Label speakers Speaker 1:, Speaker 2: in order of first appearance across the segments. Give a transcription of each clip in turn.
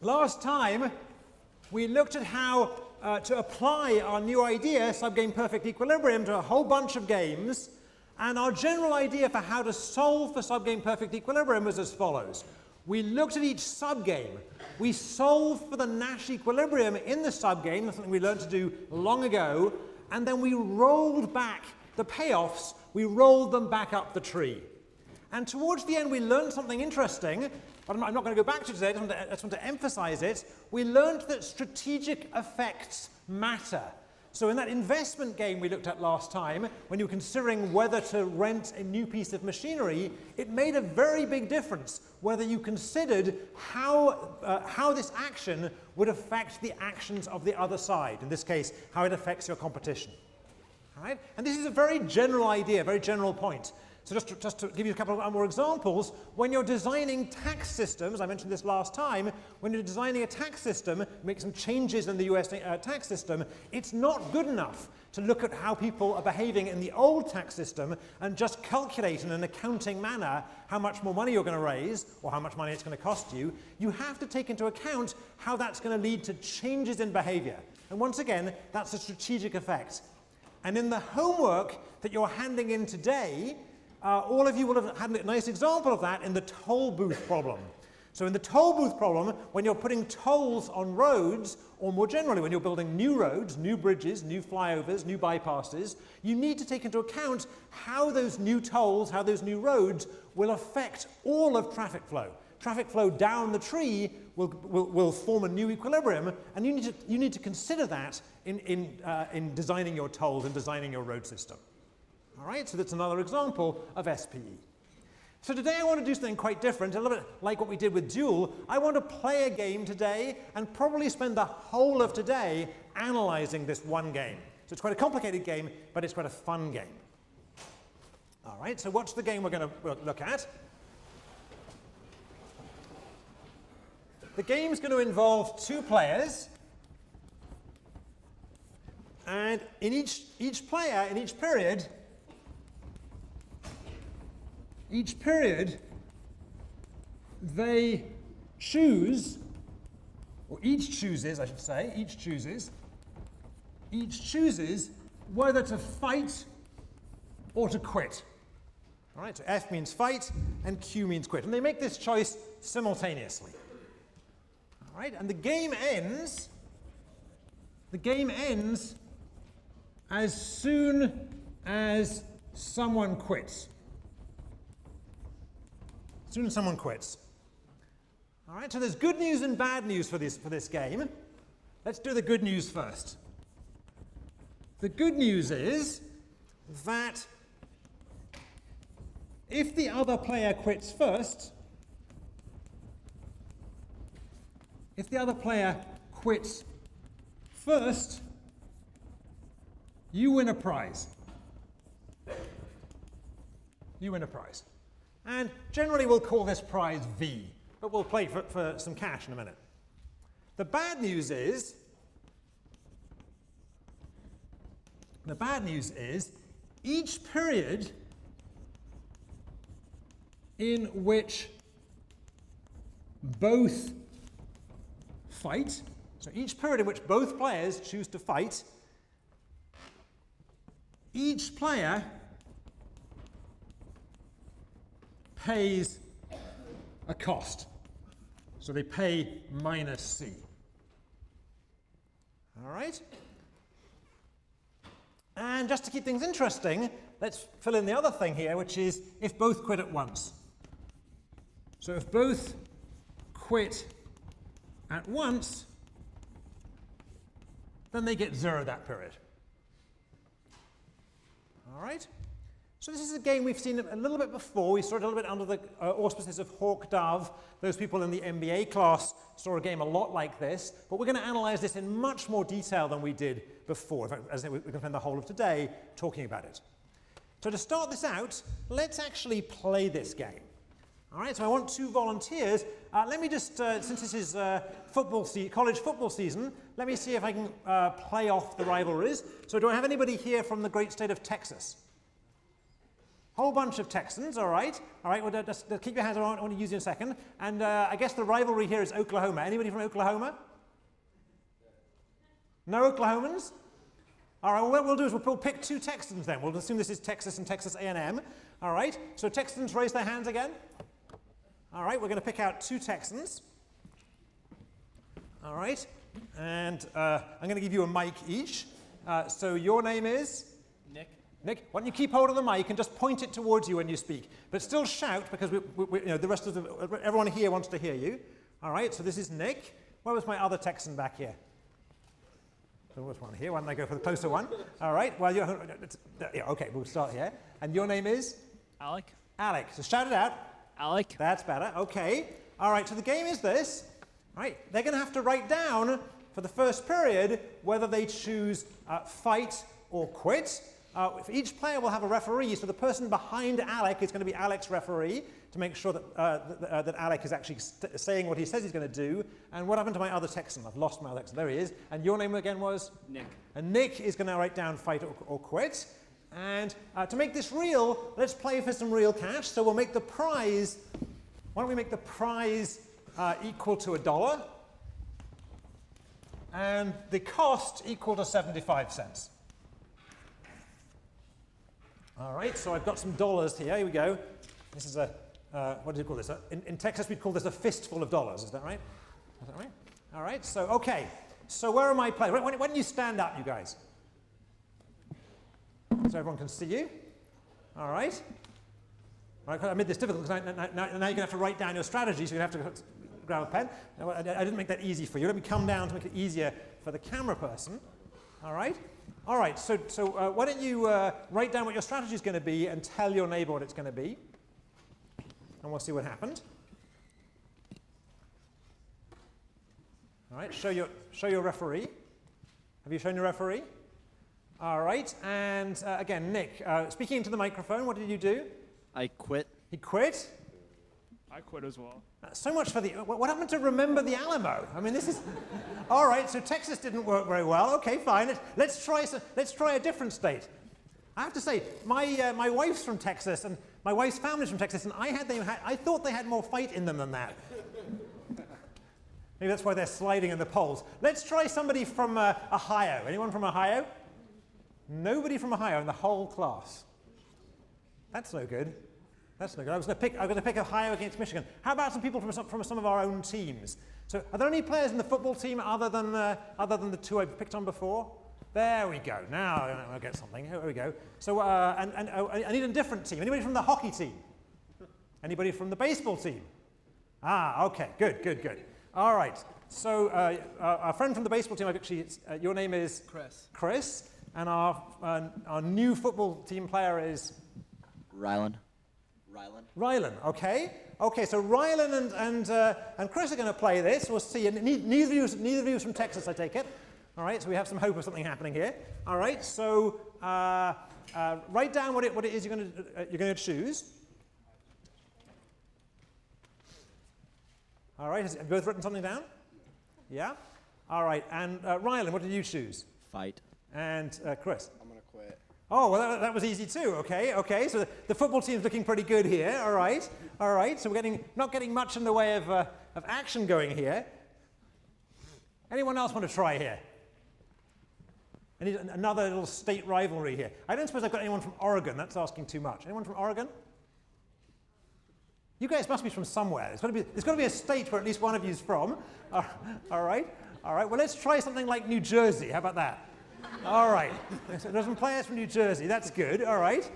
Speaker 1: Last time, we looked at how uh, to apply our new idea, subgame perfect equilibrium, to a whole bunch of games. And our general idea for how to solve for subgame perfect equilibrium was as follows. We looked at each subgame. We solved for the Nash equilibrium in the subgame, that's something we learned to do long ago, and then we rolled back the payoffs, we rolled them back up the tree. And towards the end, we learned something interesting, but I'm not going to go back to today, I just, to, I just want to emphasize it. We learned that strategic effects matter. So in that investment game we looked at last time, when you were considering whether to rent a new piece of machinery, it made a very big difference whether you considered how, uh, how this action would affect the actions of the other side, in this case, how it affects your competition. All right? And this is a very general idea, a very general point. So just to, just to give you a couple of more examples, when you're designing tax systems, I mentioned this last time, when you're designing a tax system, make some changes in the US uh, tax system, it's not good enough to look at how people are behaving in the old tax system and just calculate in an accounting manner how much more money you're going to raise or how much money it's going to cost you. You have to take into account how that's going to lead to changes in behavior. And once again, that's a strategic effect. And in the homework that you're handing in today, uh, all of you will have had a nice example of that in the toll booth problem. So in the toll booth problem, when you're putting tolls on roads, or more generally, when you're building new roads, new bridges, new flyovers, new bypasses, you need to take into account how those new tolls, how those new roads will affect all of traffic flow. Traffic flow down the tree will, will, will form a new equilibrium, and you need to, you need to consider that in, in, uh, in designing your tolls and designing your road system. All right, so that's another example of SPE. So today I want to do something quite different, a little bit like what we did with Duel. I want to play a game today and probably spend the whole of today analyzing this one game. So it's quite a complicated game, but it's quite a fun game. All right, so what's the game we're going to look at? The game's going to involve two players. And in each, each player, in each period, each period, they choose, or each chooses, I should say, each chooses, each chooses whether to fight or to quit. All right, so F means fight and Q means quit. And they make this choice simultaneously. All right, and the game ends, the game ends as soon as someone quits soon as someone quits. All right, so there's good news and bad news for this, for this game. Let's do the good news first. The good news is that if the other player quits first, if the other player quits first, you win a prize. You win a prize. And generally we'll call this prize V, but we'll play for, for some cash in a minute. The bad news is, the bad news is each period in which both fight, so each period in which both players choose to fight, each player pays a cost. So they pay minus C. All right? And just to keep things interesting, let's fill in the other thing here, which is if both quit at once. So if both quit at once, then they get zero that period. All right? So this is a game we've seen a little bit before. We saw it a little bit under the uh, auspices of Hawk Dove. Those people in the MBA class saw a game a lot like this. But we're going to analyze this in much more detail than we did before. Fact, as we can spend the whole of today talking about it. So to start this out, let's actually play this game. All right, so I want two volunteers. Uh, let me just, uh, since this is uh, football college football season, let me see if I can uh, play off the rivalries. So do I have anybody here from the great state of Texas? Whole bunch of Texans, all right. All right, well, just, just keep your hands on. I want to use you in a second. And uh, I guess the rivalry here is Oklahoma. Anybody from Oklahoma? No Oklahomans? All right, well, what we'll do is we'll pick two Texans then. We'll assume this is Texas and Texas A&M. All right, so Texans raise their hands again. All right, we're going to pick out two Texans. All right, and uh, I'm going to give you a mic each. Uh, so your name is?
Speaker 2: Nick.
Speaker 1: Why don't you keep hold of the mic and just point it towards you when you speak, but still shout because we, we, we, you know, the rest of the, everyone here wants to hear you. All right, so this is Nick. Where was my other Texan back here? There was one here. Why don't I go for the closer one? All right. Well, you're, yeah, okay. We'll start here. And your name is
Speaker 2: Alec.
Speaker 1: Alec. So shout it out.
Speaker 2: Alec.
Speaker 1: That's better. Okay. All right. So the game is this. All right. They're going to have to write down for the first period whether they choose uh, fight or quit. Uh, each player will have a referee, so the person behind Alec is going to be Alec's referee to make sure that, uh, that, uh, that, Alec is actually saying what he says he's going to do. And what happened to my other Texan? I've lost my Texan. There he is. And your name again was?
Speaker 2: Nick.
Speaker 1: And Nick is going to write down fight or, or quit. And uh, to make this real, let's play for some real cash. So we'll make the prize, why don't we make the prize uh, equal to a dollar? And the cost equal to 75 cents. All right, so I've got some dollars here. Here we go. This is a, uh, what do you call this? In, in, Texas, we'd call this a fistful of dollars. Is that right? Is that right? All right, so, okay. So where am I playing? Why don't you stand up, you guys? So everyone can see you. All right. All right, I made this difficult because now, now, now, you're going to have to write down your strategy, so you have to grab a pen. I, I didn't make that easy for you. Let me come down to make it easier for the camera person. All right. All right, so, so uh, why don't you uh, write down what your strategy is going to be and tell your neighbor what it's going to be. And we'll see what happened. All right, show your, show your referee. Have you shown your referee? All right, and uh, again, Nick, uh, speaking into the microphone, what did you do?
Speaker 2: I quit.
Speaker 1: He quit?
Speaker 3: I quit as well.
Speaker 1: Uh, so much for the. What happened to remember the Alamo? I mean, this is. all right, so Texas didn't work very well. Okay, fine. Let's, let's, try, let's try a different state. I have to say, my, uh, my wife's from Texas, and my wife's family's from Texas, and I, had them I thought they had more fight in them than that. Maybe that's why they're sliding in the polls. Let's try somebody from uh, Ohio. Anyone from Ohio? Nobody from Ohio in the whole class. That's no good. That's no good. I was going to pick, I was going to pick Ohio against Michigan. How about some people from some, from some of our own teams? So are there any players in the football team other than, uh, other than the two I've picked on before? There we go. Now I'll get something. Here we go. So uh, and, and oh, I need a different team. Anybody from the hockey team? Anybody from the baseball team? Ah, okay. Good, good, good. All right. So uh, our friend from the baseball team, actually, uh, your name is?
Speaker 2: Chris.
Speaker 1: Chris. And our, uh, our new football team player is?
Speaker 2: Rylan.
Speaker 1: Rylan. Rylan, okay. Okay, so Rylan and, and, uh, and Chris are going to play this. We'll see. And neither of, you, neither of you is from Texas, I take it. All right, so we have some hope of something happening here. All right, so uh, uh, write down what it, what it is you're going to, uh, you're going to choose. All right, have you both written something down? Yeah? All right, and uh, Rylan, what did you choose?
Speaker 2: Fight.
Speaker 1: And uh, Chris?
Speaker 4: Oh,
Speaker 1: well, that, that, was easy too. Okay, okay. So the, the, football team's looking pretty good here. All right, all right. So we're getting not getting much in the way of, uh, of action going here. Anyone else want to try here? Any, another little state rivalry here. I don't suppose I've got anyone from Oregon. That's asking too much. Anyone from Oregon? You guys must be from somewhere. There's got to be, there's got to be a state where at least one of you is from. all right, all right. Well, let's try something like New Jersey. How about that? All right. So there's some players from New Jersey. That's good. All right.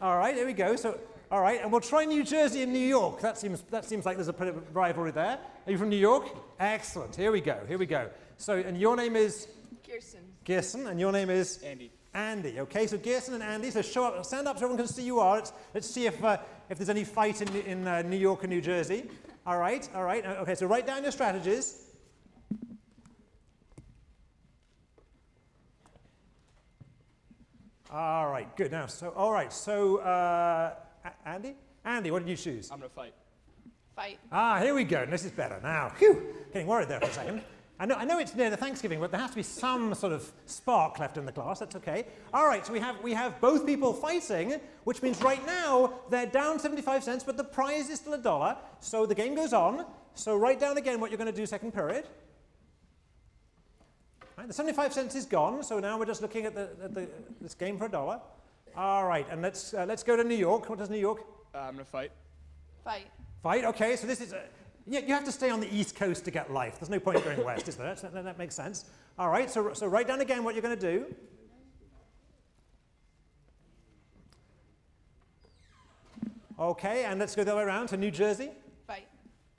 Speaker 1: All right, there we go. So, all right, and we'll try New Jersey and New York. That seems, that seems like there's a bit of rivalry there. Are you from New York? Excellent. Here we go. Here we go. So, and your name is?
Speaker 5: Gerson.
Speaker 1: Gerson, and your name is?
Speaker 3: Andy.
Speaker 1: Andy. Okay, so Gerson and Andy. So show up, stand up so everyone can see you are. Let's, let's see if, uh, if there's any fight in, in uh, New York and New Jersey. All right, all right. Okay, so write down your strategies. All right, good. Now, so, all right, so, uh, Andy? Andy, what did you choose?
Speaker 3: I'm going to fight.
Speaker 5: Fight.
Speaker 1: Ah, here we go. This is better now. Phew, getting worried there for a second. I know, I know it's near the Thanksgiving, but there has to be some sort of spark left in the class. That's okay. All right, so we have, we have both people fighting, which means right now they're down 75 cents, but the prize is still a dollar. So the game goes on. So write down again what you're going to do second period. Right, the 75 cents is gone, so now we're just looking at, the, at the, this game for a dollar. All right, and let's, uh, let's go to New York. What does New York?
Speaker 3: Uh, I'm gonna fight.
Speaker 4: Fight.
Speaker 1: Fight, okay, so this is, uh, you, you have to stay on the East Coast to get life. There's no point in going west, is there? That, that, that makes sense. All right, so, so write down again what you're going to do. Okay, and let's go the other way around to New Jersey.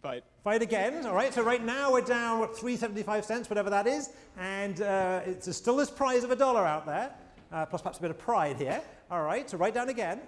Speaker 4: Fight.
Speaker 3: Fight.
Speaker 1: Fight again, all right? So right now we're down, what, 375 cents, whatever that is, and uh, it's there's still this prize of a dollar out there, uh, plus perhaps a bit of pride here. All right, so write down again.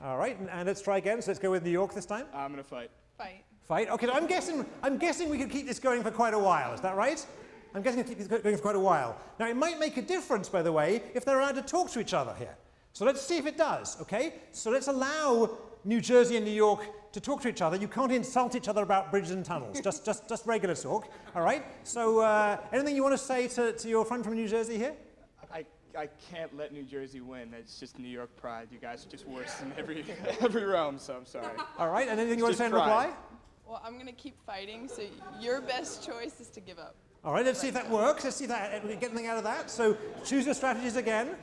Speaker 1: All right, and, and let's try again. So let's go with New York this time.
Speaker 3: I'm gonna fight.
Speaker 4: Fight.
Speaker 1: Fight. Okay, so I'm guessing, I'm guessing we could keep this going for quite a while. Is that right? I'm guessing we could keep this going for quite a while. Now, it might make a difference, by the way, if they're allowed to talk to each other here. So let's see if it does, okay? So let's allow New Jersey and New York to talk to each other. You can't insult each other about bridges and tunnels, just, just, just regular talk, all right? So uh, anything you want to say to, to your friend from New Jersey here?
Speaker 3: I, I can't let New Jersey win. It's just New York pride. You guys are just worse in every every realm. So I'm sorry.
Speaker 1: All right, and anything you want to
Speaker 3: Just
Speaker 1: say in reply?
Speaker 4: Well, I'm gonna keep fighting, so your best choice is to give up.
Speaker 1: All right, let's see if that works. Let's see if that, we get anything out of that. So choose your strategies again.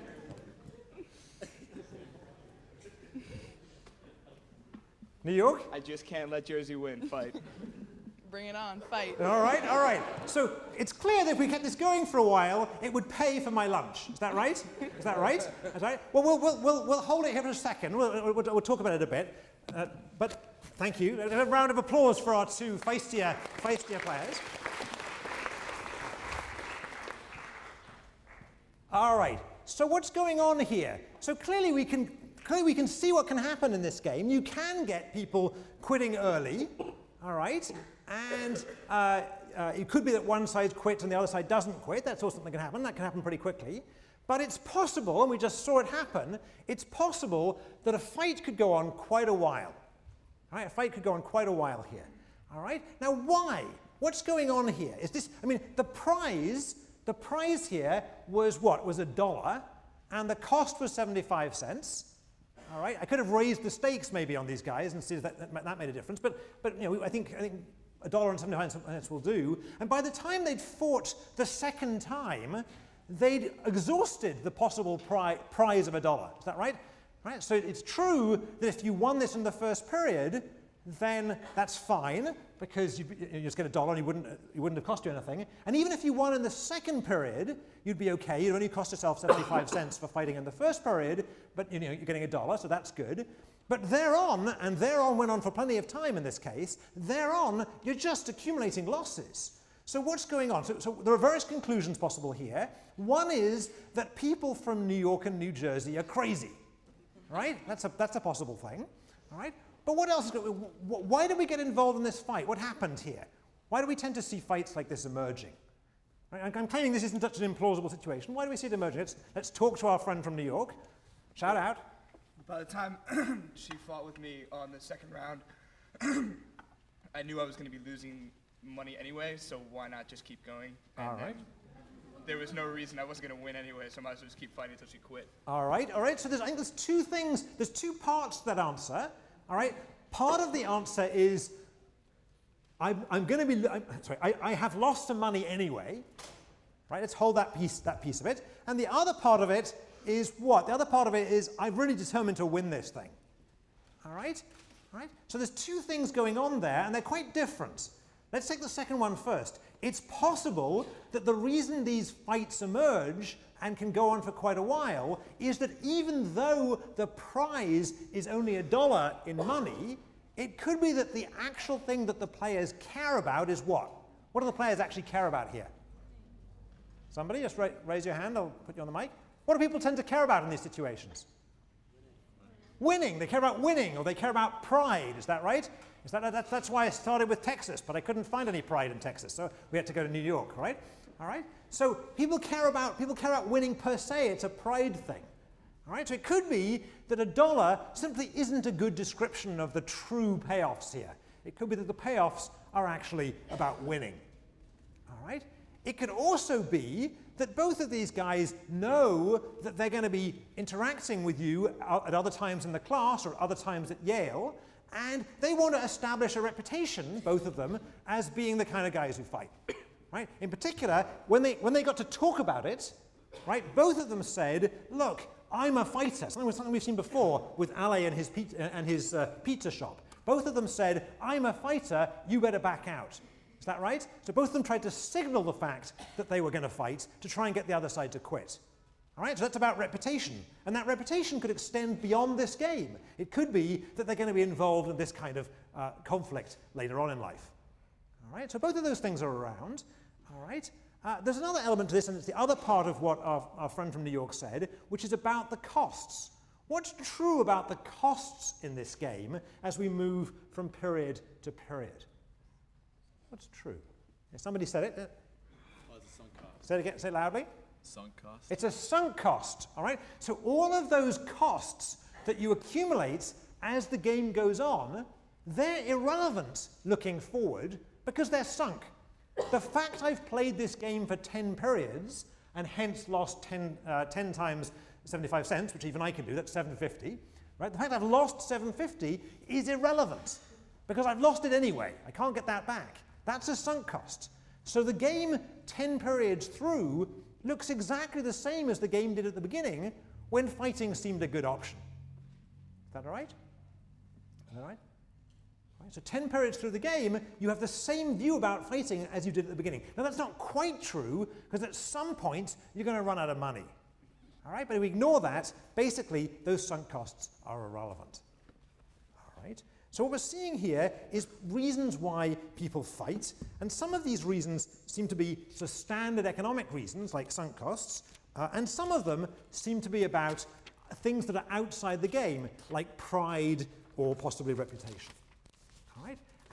Speaker 1: New York?
Speaker 3: I just can't let Jersey win. Fight.
Speaker 4: Bring it on. Fight.
Speaker 1: All right, all right. So it's clear that if we kept this going for a while, it would pay for my lunch. Is that right? Is that right? That's right. Well, we'll, we'll, we'll, we'll hold it here for a second. We'll, we'll, we'll talk about it a bit. Uh, but thank you. A round of applause for our two feistier, feistier players. All right. So what's going on here? So clearly we can clearly we can see what can happen in this game. You can get people quitting early. All right. And uh, uh, it could be that one side quits and the other side doesn't quit. That's also something that can happen. That can happen pretty quickly. But it's possible, and we just saw it happen, it's possible that a fight could go on quite a while. All right, a fight could go on quite a while here. All right. Now, why? What's going on here? Is this? I mean, the prize, the prize here was what? Was a dollar, and the cost was 75 cents. All right. I could have raised the stakes maybe on these guys and see if that, that, that made a difference. But, but you know, I think I think a dollar and 75 cents will do. And by the time they'd fought the second time, they'd exhausted the possible pri- prize of a dollar. Is that right? Right. So it's true that if you won this in the first period, then that's fine because you, you just get a dollar and you wouldn't, it wouldn't have cost you anything. And even if you won in the second period, you'd be okay. You'd only cost yourself 75 cents for fighting in the first period, but you know, you're getting a dollar, so that's good. But thereon, and thereon went on for plenty of time in this case, thereon, you're just accumulating losses. So what's going on? So, so there are various conclusions possible here. One is that people from New York and New Jersey are crazy right? That's a, that's a possible thing, all right? But what else is going wh- Why do we get involved in this fight? What happened here? Why do we tend to see fights like this emerging? I'm- I'm claiming this isn't such an implausible situation. Why do we see it emerging? Let's, let's talk to our friend from New York. Shout out.
Speaker 5: By the time she fought with me on the second round, I knew I was going to be losing money anyway, so why not just keep going? And,
Speaker 1: All right.
Speaker 5: there was no reason I wasn't going to win anyway, so I might as well just keep fighting until she quit.
Speaker 1: All right, all right. So there's, I think there's two things, there's two parts to that answer. All right. Part of the answer is I'm, I'm going to be, I'm, sorry, I, I have lost some money anyway. Right, let's hold that piece, that piece of it. And the other part of it is what? The other part of it is I've really determined to win this thing. All right? All right? So there's two things going on there, and they're quite different. Let's take the second one first. It's possible that the reason these fights emerge and can go on for quite a while is that even though the prize is only a dollar in money, it could be that the actual thing that the players care about is what? What do the players actually care about here? Somebody, just ra- raise your hand, I'll put you on the mic. What do people tend to care about in these situations? Winning. They care about winning, or they care about pride. Is that right? Is that, that, that's why I started with Texas, but I couldn't find any pride in Texas, so we had to go to New York, right? All right. So people care about people care about winning per se. It's a pride thing. All right. So it could be that a dollar simply isn't a good description of the true payoffs here. It could be that the payoffs are actually about winning. All right? It could also be that both of these guys know that they're going to be interacting with you at other times in the class or other times at Yale, and they want to establish a reputation, both of them, as being the kind of guys who fight. Right? In particular, when they, when they got to talk about it, right, both of them said, look, I'm a fighter. Something, something we've seen before with Ale and his, and his uh, pizza shop. Both of them said, I'm a fighter, you better back out. Is that right? So both of them tried to signal the fact that they were going to fight to try and get the other side to quit. All right, so that's about reputation. And that reputation could extend beyond this game. It could be that they're going to be involved in this kind of uh, conflict later on in life. All right, so both of those things are around. All right, uh, there's another element to this, and it's the other part of what our, our friend from New York said, which is about the costs. What's true about the costs in this game as we move from period to period? What's true? Yeah, somebody said it.
Speaker 6: Oh, it's a sunk cost.
Speaker 1: Say it again. Say it loudly.
Speaker 6: Sunk cost.
Speaker 1: It's a sunk cost. All right. So all of those costs that you accumulate as the game goes on, they're irrelevant looking forward because they're sunk. The fact I've played this game for 10 periods and hence lost 10, uh, 10 times 75 cents, which even I can do, that's 750, right? The fact I've lost 750 is irrelevant because I've lost it anyway. I can't get that back. That's a sunk cost. So the game 10 periods through looks exactly the same as the game did at the beginning when fighting seemed a good option. Is that all right? Is that all right? Right? So 10 periods through the game, you have the same view about fighting as you did at the beginning. Now that's not quite true, because at some point you're going to run out of money. All right, but if we ignore that, basically those sunk costs are irrelevant. All right. So what we're seeing here is reasons why people fight, and some of these reasons seem to be sort of standard economic reasons, like sunk costs, uh, and some of them seem to be about things that are outside the game, like pride or possibly reputation.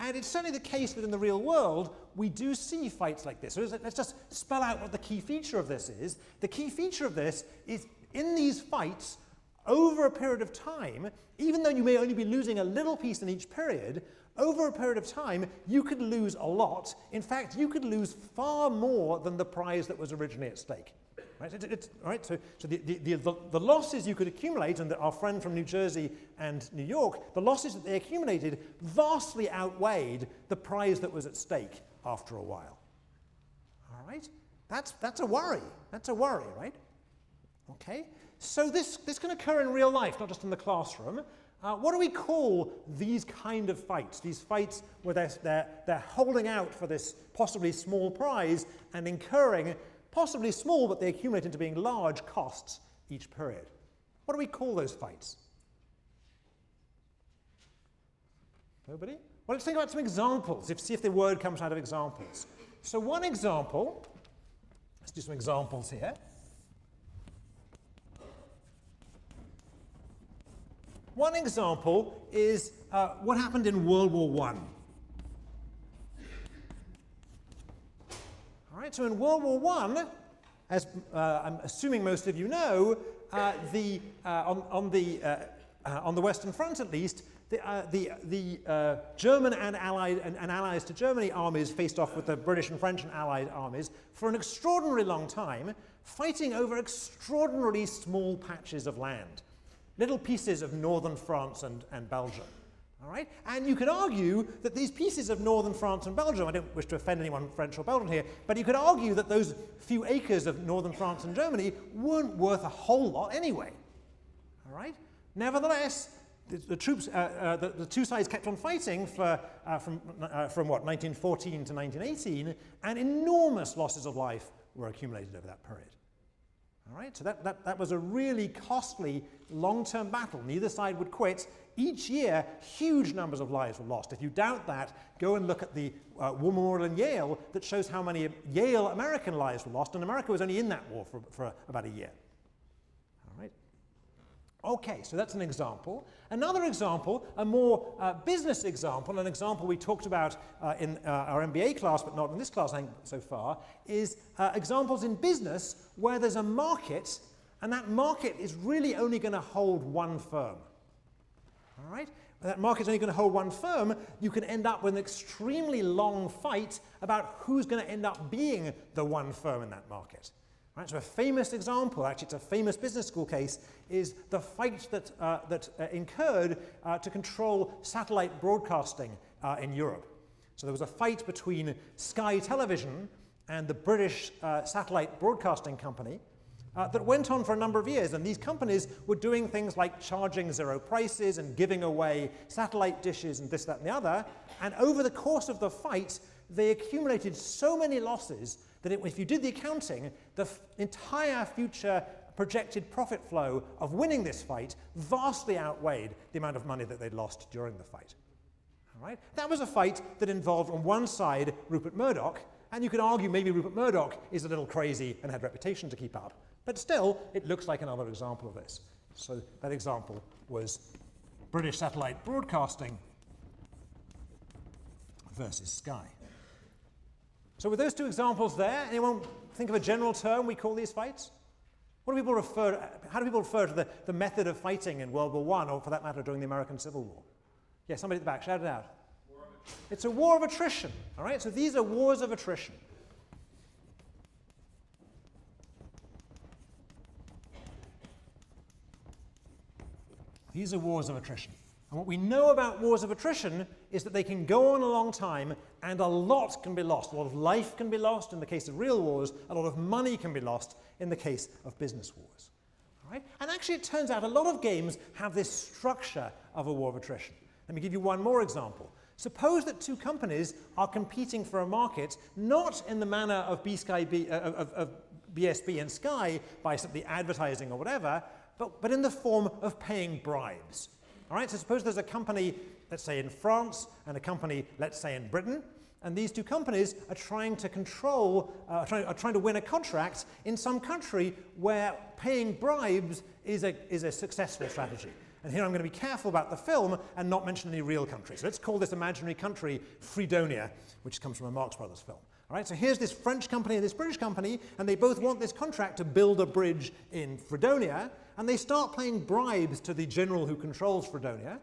Speaker 1: And it's certainly the case that in the real world, we do see fights like this. So let's just spell out what the key feature of this is. The key feature of this is in these fights, over a period of time, even though you may only be losing a little piece in each period, over a period of time, you could lose a lot. In fact, you could lose far more than the prize that was originally at stake. Right? It, it, right? So, so the, the, the, the, losses you could accumulate, and our friend from New Jersey and New York, the losses that they accumulated vastly outweighed the prize that was at stake after a while. All right? That's, that's a worry. That's a worry, right? Okay? So this, this can occur in real life, not just in the classroom. Uh, what do we call these kind of fights? These fights where they're, they're, they're holding out for this possibly small prize and incurring possibly small, but they accumulate into being large costs each period. What do we call those fights? Nobody? Well, let's think about some examples, if, see if the word comes out of examples. So one example, let's do some examples here. One example is uh, what happened in World War I. So in World War I, as uh, I'm assuming most of you know, uh, the, uh, on, on, the, uh, uh, on the Western Front at least, the, the, the German and allied and, and, allies to Germany armies faced off with the British and French and allied armies for an extraordinarily long time, fighting over extraordinarily small patches of land little pieces of northern France and, and Belgium. All right? And you could argue that these pieces of northern France and Belgium, I don't wish to offend anyone French or Belgian here, but you could argue that those few acres of northern France and Germany weren't worth a whole lot anyway. All right? Nevertheless, the, the troops, uh, uh, the, the, two sides kept on fighting for, uh, from, uh, from what, 1914 to 1918, and enormous losses of life were accumulated over that period. All right, so that, that, that was a really costly long-term battle. Neither side would quit. Each year, huge numbers of lives were lost. If you doubt that, go and look at the uh, war memorial in Yale that shows how many Yale American lives were lost, and America was only in that war for, for about a year. All right. Okay, so that's an example. Another example, a more uh, business example, an example we talked about uh, in uh, our MBA class, but not in this class I think, so far, is uh, examples in business where there's a market and that market is really only going to hold one firm. All right? that market's only going to hold one firm, you can end up with an extremely long fight about who's going to end up being the one firm in that market. Right, so a famous example, actually it's a famous business school case, is the fight that, uh, that uh, incurred uh, to control satellite broadcasting uh, in Europe. So there was a fight between Sky Television and the British uh, satellite broadcasting company uh, that went on for a number of years. And these companies were doing things like charging zero prices and giving away satellite dishes and this, that, and the other. And over the course of the fight, they accumulated so many losses that it, if you did the accounting, the entire future projected profit flow of winning this fight vastly outweighed the amount of money that they'd lost during the fight. All right? That was a fight that involved, on one side, Rupert Murdoch, and you could argue maybe Rupert Murdoch is a little crazy and had reputation to keep up. But still, it looks like another example of this. So that example was British satellite broadcasting versus Sky. So with those two examples there, anyone think of a general term we call these fights? What do people refer, how do people refer to the, the method of fighting in World War I, or for that matter, during the American Civil War? Yeah, somebody at the back, shout it out. It's a war of attrition, all right? So these are wars of attrition. These are wars of attrition. And what we know about wars of attrition is that they can go on a long time and a lot can be lost. A lot of life can be lost in the case of real wars, a lot of money can be lost in the case of business wars. Right? And actually, it turns out a lot of games have this structure of a war of attrition. Let me give you one more example. Suppose that two companies are competing for a market not in the manner of, B Sky B, uh, of, of BSB and Sky by simply advertising or whatever, but, but in the form of paying bribes. All right, so suppose there's a company, let's say in France, and a company, let's say in Britain, and these two companies are trying to control, uh, are trying to win a contract in some country where paying bribes is a, is a successful strategy. And here I'm going to be careful about the film and not mention any real countries. So let's call this imaginary country Fredonia, which comes from a Marx Brothers film. All right, so here's this French company and this British company, and they both want this contract to build a bridge in Fredonia, and they start paying bribes to the general who controls Fredonia.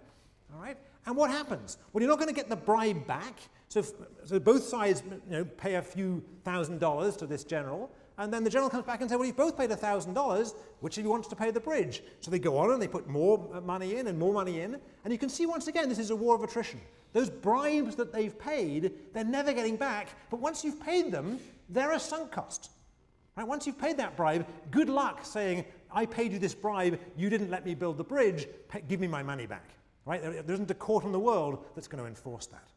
Speaker 1: All right? And what happens? Well, you're not going to get the bribe back. So, so both sides you know, pay a few thousand dollars to this general, and then the general comes back and says, well, you've both paid a thousand dollars, which of you wants to pay the bridge? So they go on and they put more uh, money in and more money in, and you can see once again this is a war of attrition. Those bribes that they've paid, they're never getting back, but once you've paid them, they're a sunk cost. Right? Once you've paid that bribe, good luck saying, I paid you this bribe, you didn't let me build the bridge, give me my money back. Right? There, there isn't a court in the world that's going to enforce that.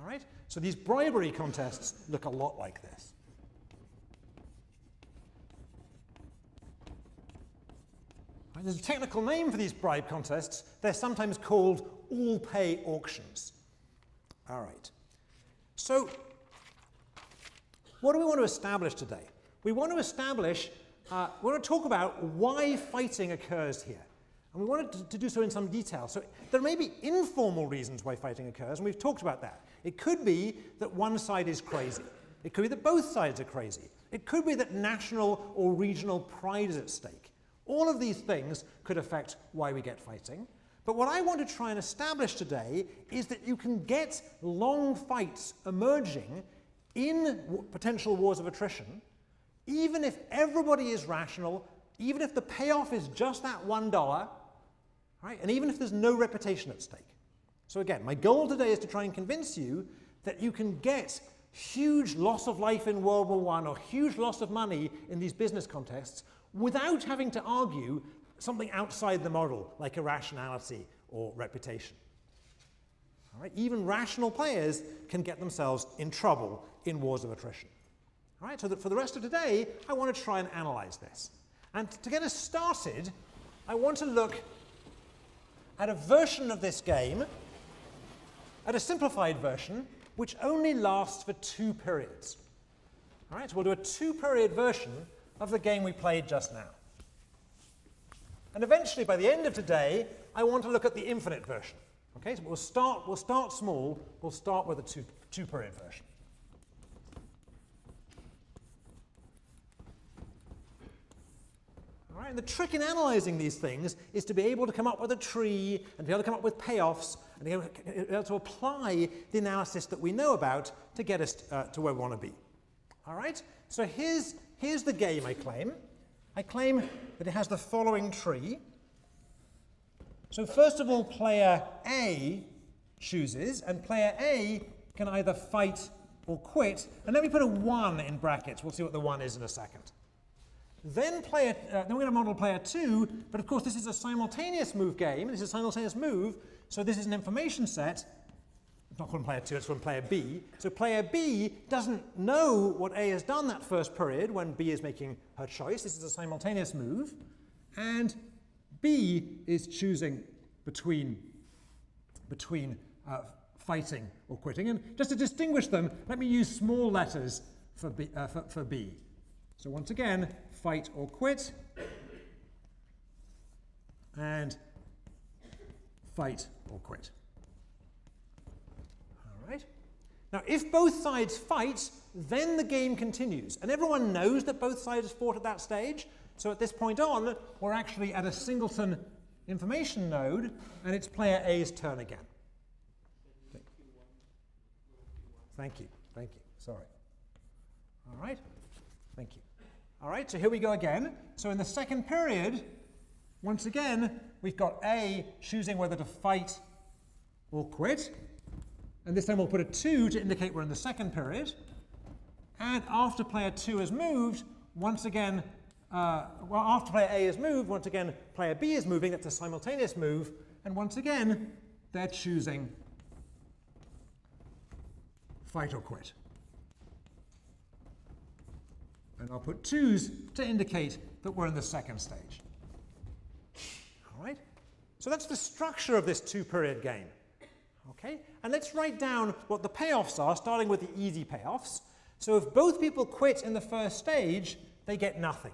Speaker 1: All right? So these bribery contests look a lot like this. Right, there's a technical name for these bribe contests. They're sometimes called all-pay auctions. All right. So what do we want to establish today? We want to establish uh, we want to talk about why fighting occurs here. And we wanted to, to, do so in some detail. So there may be informal reasons why fighting occurs, and we've talked about that. It could be that one side is crazy. It could be that both sides are crazy. It could be that national or regional pride is at stake. All of these things could affect why we get fighting. But what I want to try and establish today is that you can get long fights emerging in potential wars of attrition even if everybody is rational, even if the payoff is just that $1, right, and even if there's no reputation at stake. So again, my goal today is to try and convince you that you can get huge loss of life in World War I or huge loss of money in these business contests without having to argue something outside the model like irrationality or reputation. All right? Even rational players can get themselves in trouble in wars of attrition. All right, so that for the rest of today, I want to try and analyze this. And to get us started, I want to look at a version of this game, at a simplified version, which only lasts for two periods. All right, so we'll do a two-period version of the game we played just now. And eventually, by the end of today, I want to look at the infinite version. Okay, so we'll start, we'll start small, we'll start with a two, two-period version. The trick in analyzing these things is to be able to come up with a tree and be able to come up with payoffs and be able to apply the analysis that we know about to get us uh, to where we want to be. All right? So here's, here's the game I claim. I claim that it has the following tree. So first of all, player A chooses, and player A can either fight or quit. And let me put a 1 in brackets. We'll see what the 1 is in a second. Then player, uh, then we're going to model player 2, but of course this is a simultaneous move game. This is a simultaneous move, so this is an information set. It's not called player 2, it's from player B. So player B doesn't know what A has done that first period when B is making her choice. This is a simultaneous move. And B is choosing between, between uh, fighting or quitting. And just to distinguish them, let me use small letters for B. Uh, for, for B. So once again, fight or quit, and fight or quit. All right. Now, if both sides fight, then the game continues. And everyone knows that both sides fought at that stage. So at this point on, we're actually at a singleton information node, and it's player A's turn again. Thank you. Thank you. Sorry. All right. Thank you. All right, so here we go again. So in the second period, once again, we've got A choosing whether to fight or quit. And this time we'll put a 2 to indicate we're in the second period. And after player 2 has moved, once again, uh, well, after player A has moved, once again, player B is moving. That's a simultaneous move. And once again, they're choosing fight or quit. And I'll put twos to indicate that we're in the second stage. All right? So that's the structure of this two-period game. Okay? And let's write down what the payoffs are, starting with the easy payoffs. So if both people quit in the first stage, they get nothing.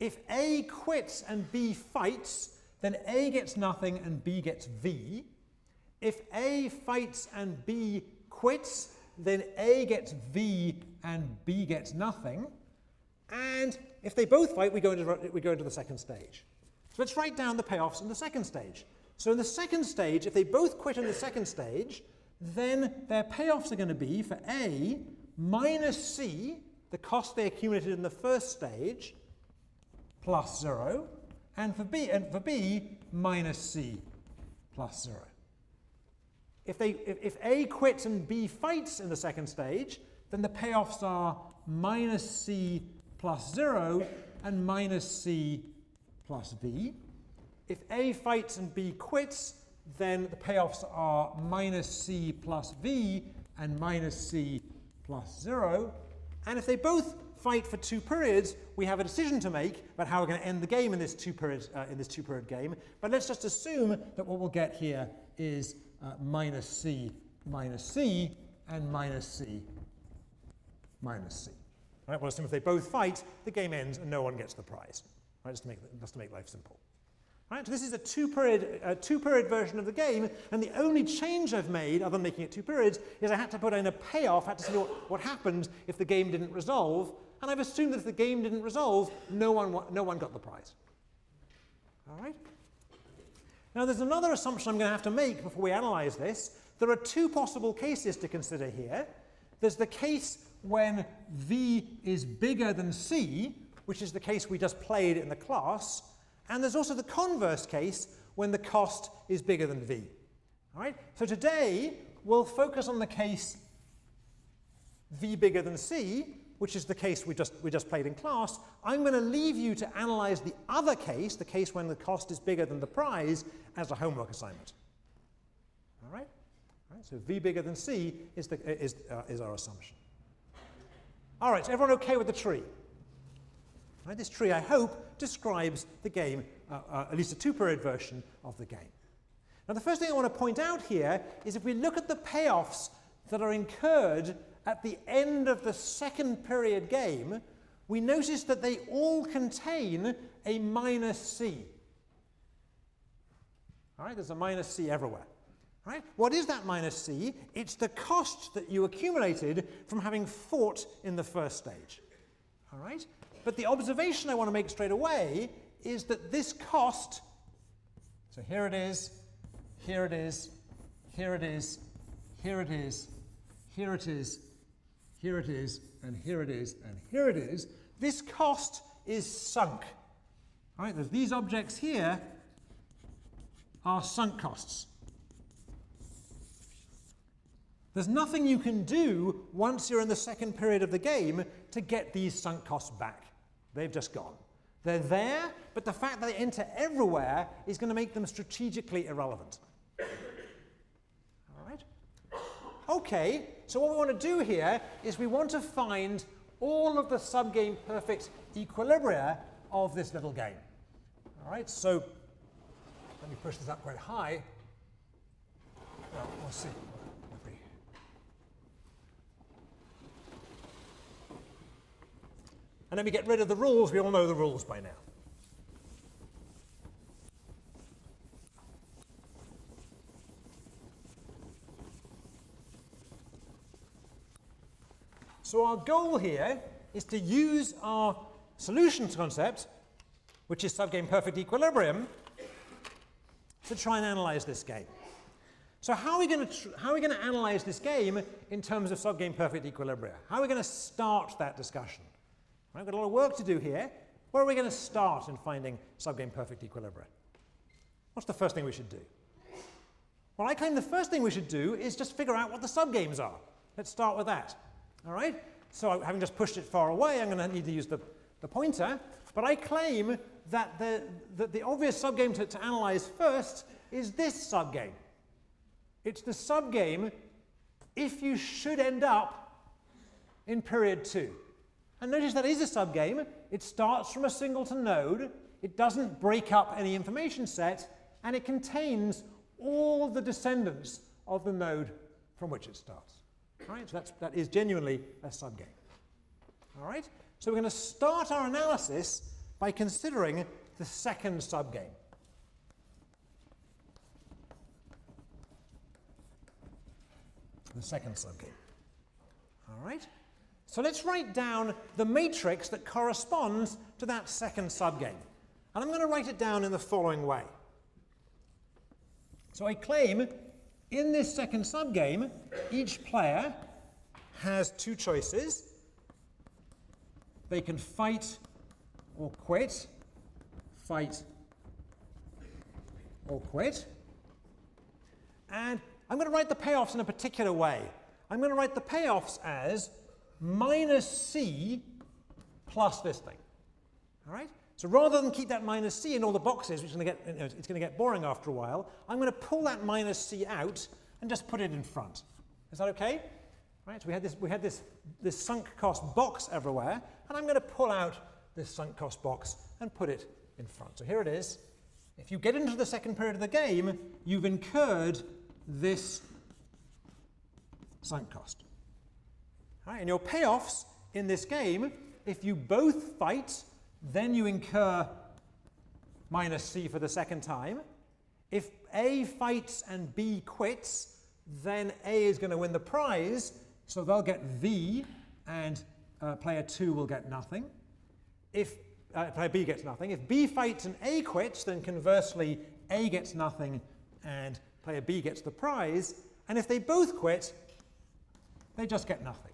Speaker 1: If A quits and B fights, then A gets nothing and B gets V. If A fights and B quits, then A gets V and B gets nothing. And if they both fight, we go into, we go into the second stage. So let's write down the payoffs in the second stage. So in the second stage, if they both quit in the second stage, then their payoffs are going to be for A minus C, the cost they accumulated in the first stage, plus 0, and for B, and for B minus C plus 0. If, they, if, if A quits and B fights in the second stage, then the payoffs are minus C plus 0 and minus C plus V. If A fights and B quits, then the payoffs are minus C plus V and minus C plus 0. And if they both fight for two periods, we have a decision to make about how we're going to end the game in this two period, uh, in this two period game. But let's just assume that what we'll get here is uh, minus C minus C and minus C minus C. Right? Well, assume if they both fight, the game ends and no one gets the prize. Right? Just to make, just to make life simple. Right? So this is a two-period, uh, two-period version of the game, and the only change I've made, other than making it two periods, is I had to put in a payoff, I had to see what, what happened if the game didn't resolve, and I've assumed that if the game didn't resolve, no one, no one got the prize. All right? Now there's another assumption I'm going to have to make before we analyze this. There are two possible cases to consider here. There's the case when V is bigger than C, which is the case we just played in the class, and there's also the converse case when the cost is bigger than V. All right? So today, we'll focus on the case V bigger than C, which is the case we just, we just played in class. I'm going to leave you to analyze the other case, the case when the cost is bigger than the prize, as a homework assignment. All right? All right so V bigger than C is, the, is, uh, is our assumption. All right, everyone okay with the tree? Right, this tree, I hope, describes the game, uh, uh, at least a two-period version of the game. Now, the first thing I want to point out here is if we look at the payoffs that are incurred at the end of the second period game, we notice that they all contain a minus C. All right, there's a minus C everywhere. Right? What is that minus c? It's the cost that you accumulated from having fought in the first stage. All right? But the observation I want to make straight away is that this cost, so here it is, here it is, here it is, here it is, here it is, here it is, and here it is, and here it is, this cost is sunk. All right, there's these objects here are sunk costs. There's nothing you can do once you're in the second period of the game to get these sunk costs back. They've just gone. They're there, but the fact that they enter everywhere is going to make them strategically irrelevant. All right? Okay, so what we want to do here is we want to find all of the subgame perfect equilibria of this little game. All right, so let me push this up quite high. Well, we'll see. And then we get rid of the rules. We all know the rules by now. So our goal here is to use our solutions concept, which is subgame perfect equilibrium, to try and analyze this game. So how are we going to how are we going to analyze this game in terms of subgame perfect equilibria? How are we going to start that discussion? We've got a lot of work to do here. Where are we going to start in finding subgame perfect equilibria? What's the first thing we should do? Well, I claim the first thing we should do is just figure out what the subgames are. Let's start with that. All right? So having just pushed it far away, I'm going to need to use the, the pointer. But I claim that the, that the obvious subgame to, to analyze first is this subgame. It's the subgame if you should end up in period 2. And notice that is a subgame. It starts from a singleton node. It doesn't break up any information set, and it contains all the descendants of the node from which it starts. Right, so that's, that is genuinely a subgame. All right, so we're going to start our analysis by considering the second subgame. The second subgame. All right. So let's write down the matrix that corresponds to that second subgame. And I'm going to write it down in the following way. So I claim in this second subgame, each player has two choices. They can fight or quit, fight or quit. And I'm going to write the payoffs in a particular way. I'm going to write the payoffs as minus c plus this thing. All right? So rather than keep that minus c in all the boxes, which is going to get, it's going to get boring after a while, I'm going to pull that minus c out and just put it in front. Is that okay? Right, so we had this, we had this, this sunk cost box everywhere, and I'm going to pull out this sunk cost box and put it in front. So here it is. If you get into the second period of the game, you've incurred this sunk cost. Right, and your payoffs in this game, if you both fight, then you incur minus C for the second time. If A fights and B quits, then A is going to win the prize, so they'll get V, and uh, player 2 will get nothing. If uh, player B gets nothing. If B fights and A quits, then conversely, A gets nothing and player B gets the prize. And if they both quit, they just get nothing.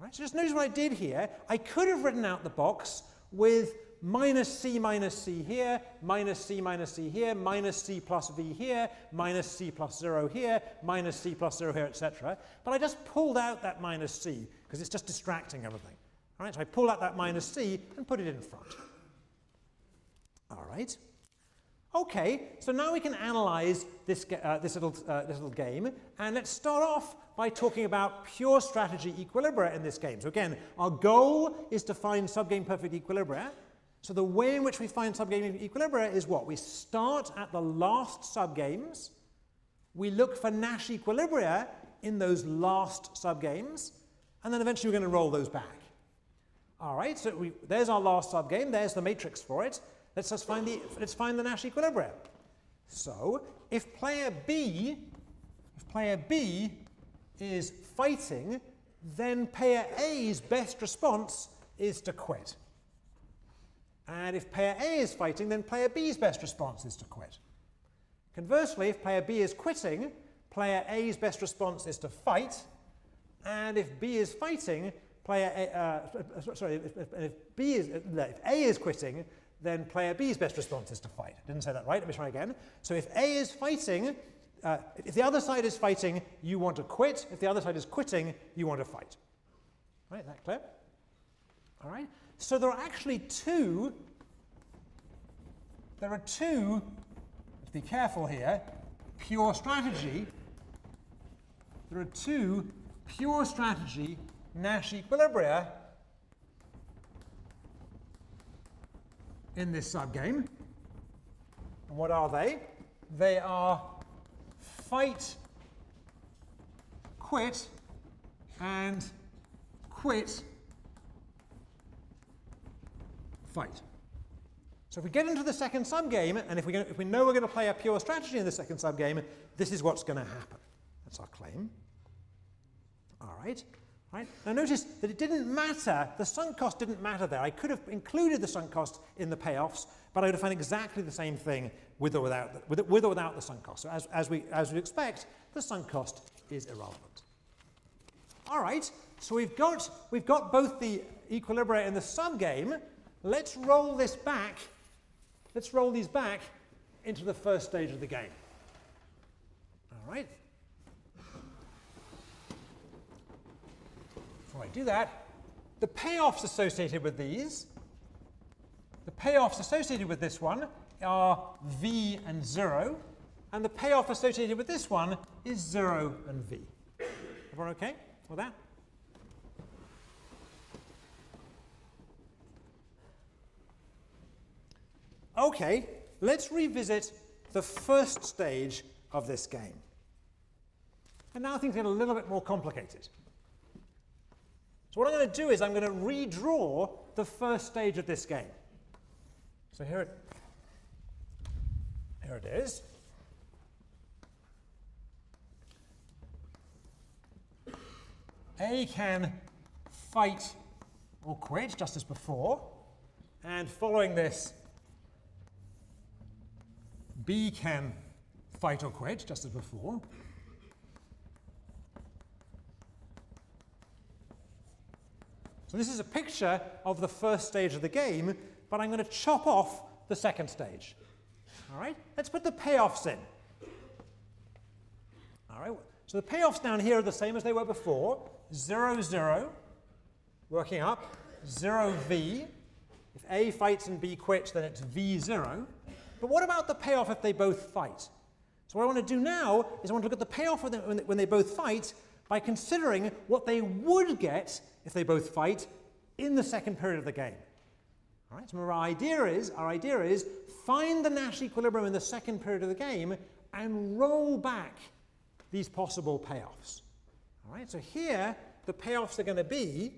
Speaker 1: Right, so just notice what I did here. I could have written out the box with minus c minus c here, minus c minus c here, minus c plus v here, minus c plus 0 here, minus c plus 0 here, etc. But I just pulled out that minus c because it's just distracting everything. All right, so I pull out that minus c and put it in front. All right. Okay, so now we can analyze this, uh, this, little, uh, this little game, and let's start off by talking about pure strategy equilibria in this game. So again, our goal is to find subgame perfect equilibria, so the way in which we find subgame equilibria is what? We start at the last subgames, we look for Nash equilibria in those last subgames, and then eventually we're going to roll those back. All right, so we, there's our last subgame, there's the matrix for it. Let's just find the, let's find the Nash equilibrium. So if player B, if player B is fighting, then player A's best response is to quit. And if player A is fighting, then player B's best response is to quit. Conversely, if player B is quitting, player A's best response is to fight, and if B is fighting, player A, uh, sorry, if, if, if, B is, if A is quitting, then player B's best response is to fight. I didn't say that right, let me try again. So if A is fighting, uh, if the other side is fighting, you want to quit. If the other side is quitting, you want to fight. Right, that clear? All right. So there are actually two, there are two, let's be careful here, pure strategy. There are two pure strategy Nash equilibria in this subgame. And what are they? They are fight, quit, and quit, fight. So if we get into the second subgame, and if we, if we know we're going to play a pure strategy in the second subgame, this is what's going to happen. That's our claim. All right. Right? Now notice that it didn't matter, the sunk cost didn't matter there. I could have included the sunk cost in the payoffs, but I would have found exactly the same thing with or without the, with, with or without the sunk cost. So as, as, we, as we expect, the sunk cost is irrelevant. All right, so we've got, we've got both the equilibria and the subgame. Let's roll this back. Let's roll these back into the first stage of the game. All right. Before I do that, the payoffs associated with these, the payoffs associated with this one are v and 0, and the payoff associated with this one is 0 and v. Everyone okay with that? Okay, let's revisit the first stage of this game. And now things get a little bit more complicated. So what I'm going to do is I'm going to redraw the first stage of this game. So here it, here it is. A can fight or quit, just as before. And following this, B can fight or quit, just as before. So this is a picture of the first stage of the game, but I'm going to chop off the second stage. All right, let's put the payoffs in. All right, so the payoffs down here are the same as they were before. 0, 0, working up, 0, V. If A fights and B quits, then it's V0. But what about the payoff if they both fight? So what I want to do now is I want to look at the payoff when they both fight by considering what they would get if they both fight in the second period of the game. All right, so our idea is, our idea is find the Nash equilibrium in the second period of the game and roll back these possible payoffs. All right, so here the payoffs are going to be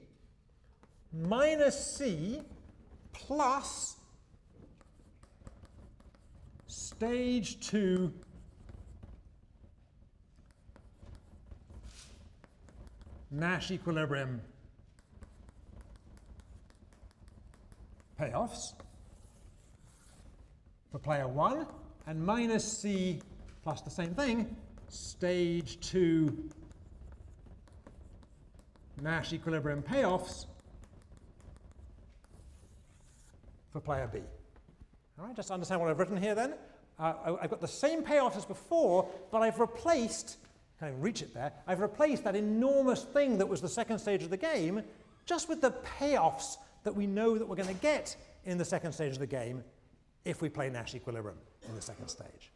Speaker 1: minus C plus stage 2 Nash equilibrium payoffs for player 1 and minus C plus the same thing, stage 2 Nash equilibrium payoffs for player B. All right, just understand what I've written here then. Uh, I, have got the same payoffs as before, but I've replaced, can't even reach it there, I've replaced that enormous thing that was the second stage of the game just with the payoffs that we know that we're going to get in the second stage of the game if we play Nash equilibrium in the second stage.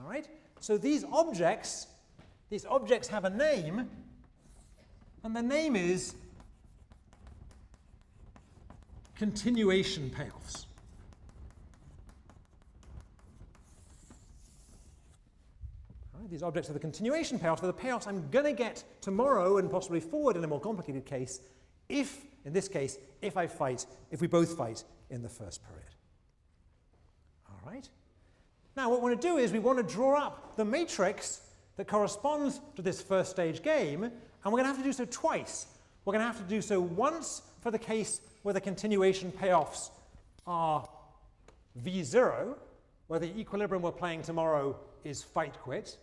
Speaker 1: All right? So these objects, these objects have a name, and the name is continuation payoffs. These objects are the continuation payoffs. They're the payoffs I'm going to get tomorrow and possibly forward in a more complicated case if in this case, if I fight, if we both fight in the first period. All right? Now, what we want to do is we want to draw up the matrix that corresponds to this first stage game, and we're going to have to do so twice. We're going to have to do so once for the case where the continuation payoffs are V0, where the equilibrium we're playing tomorrow is fight quit.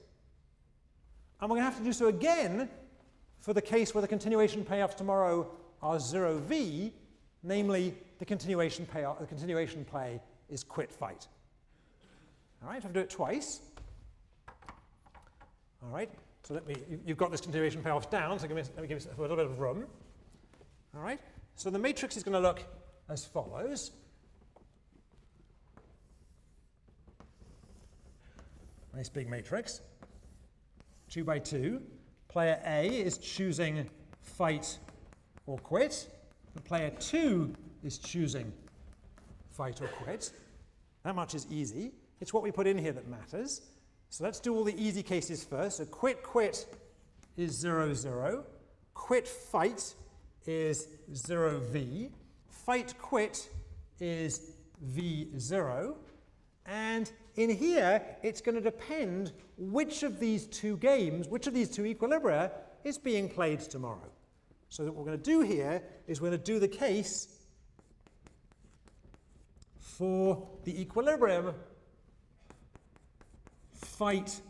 Speaker 1: And we're going to have to do so again for the case where the continuation payoffs tomorrow are 0v, namely the continuation, payoff, the continuation play is quit fight. All right, I have to do it twice. All right, so let me, you, have got this continuation payoffs down, so give me, let me give you a little bit of room. All right, so the matrix is going to look as follows. Nice big matrix. Two by two. Player A is choosing fight or quit. And player two is choosing fight or quit. That much is easy. It's what we put in here that matters. So let's do all the easy cases first. So quit quit is 0 0. Quit fight is 0v. Fight quit is v0. And in here, it's going to depend which of these two games, which of these two equilibria is being played tomorrow. So what we're going to do here is we're going to do the case for the equilibrium fight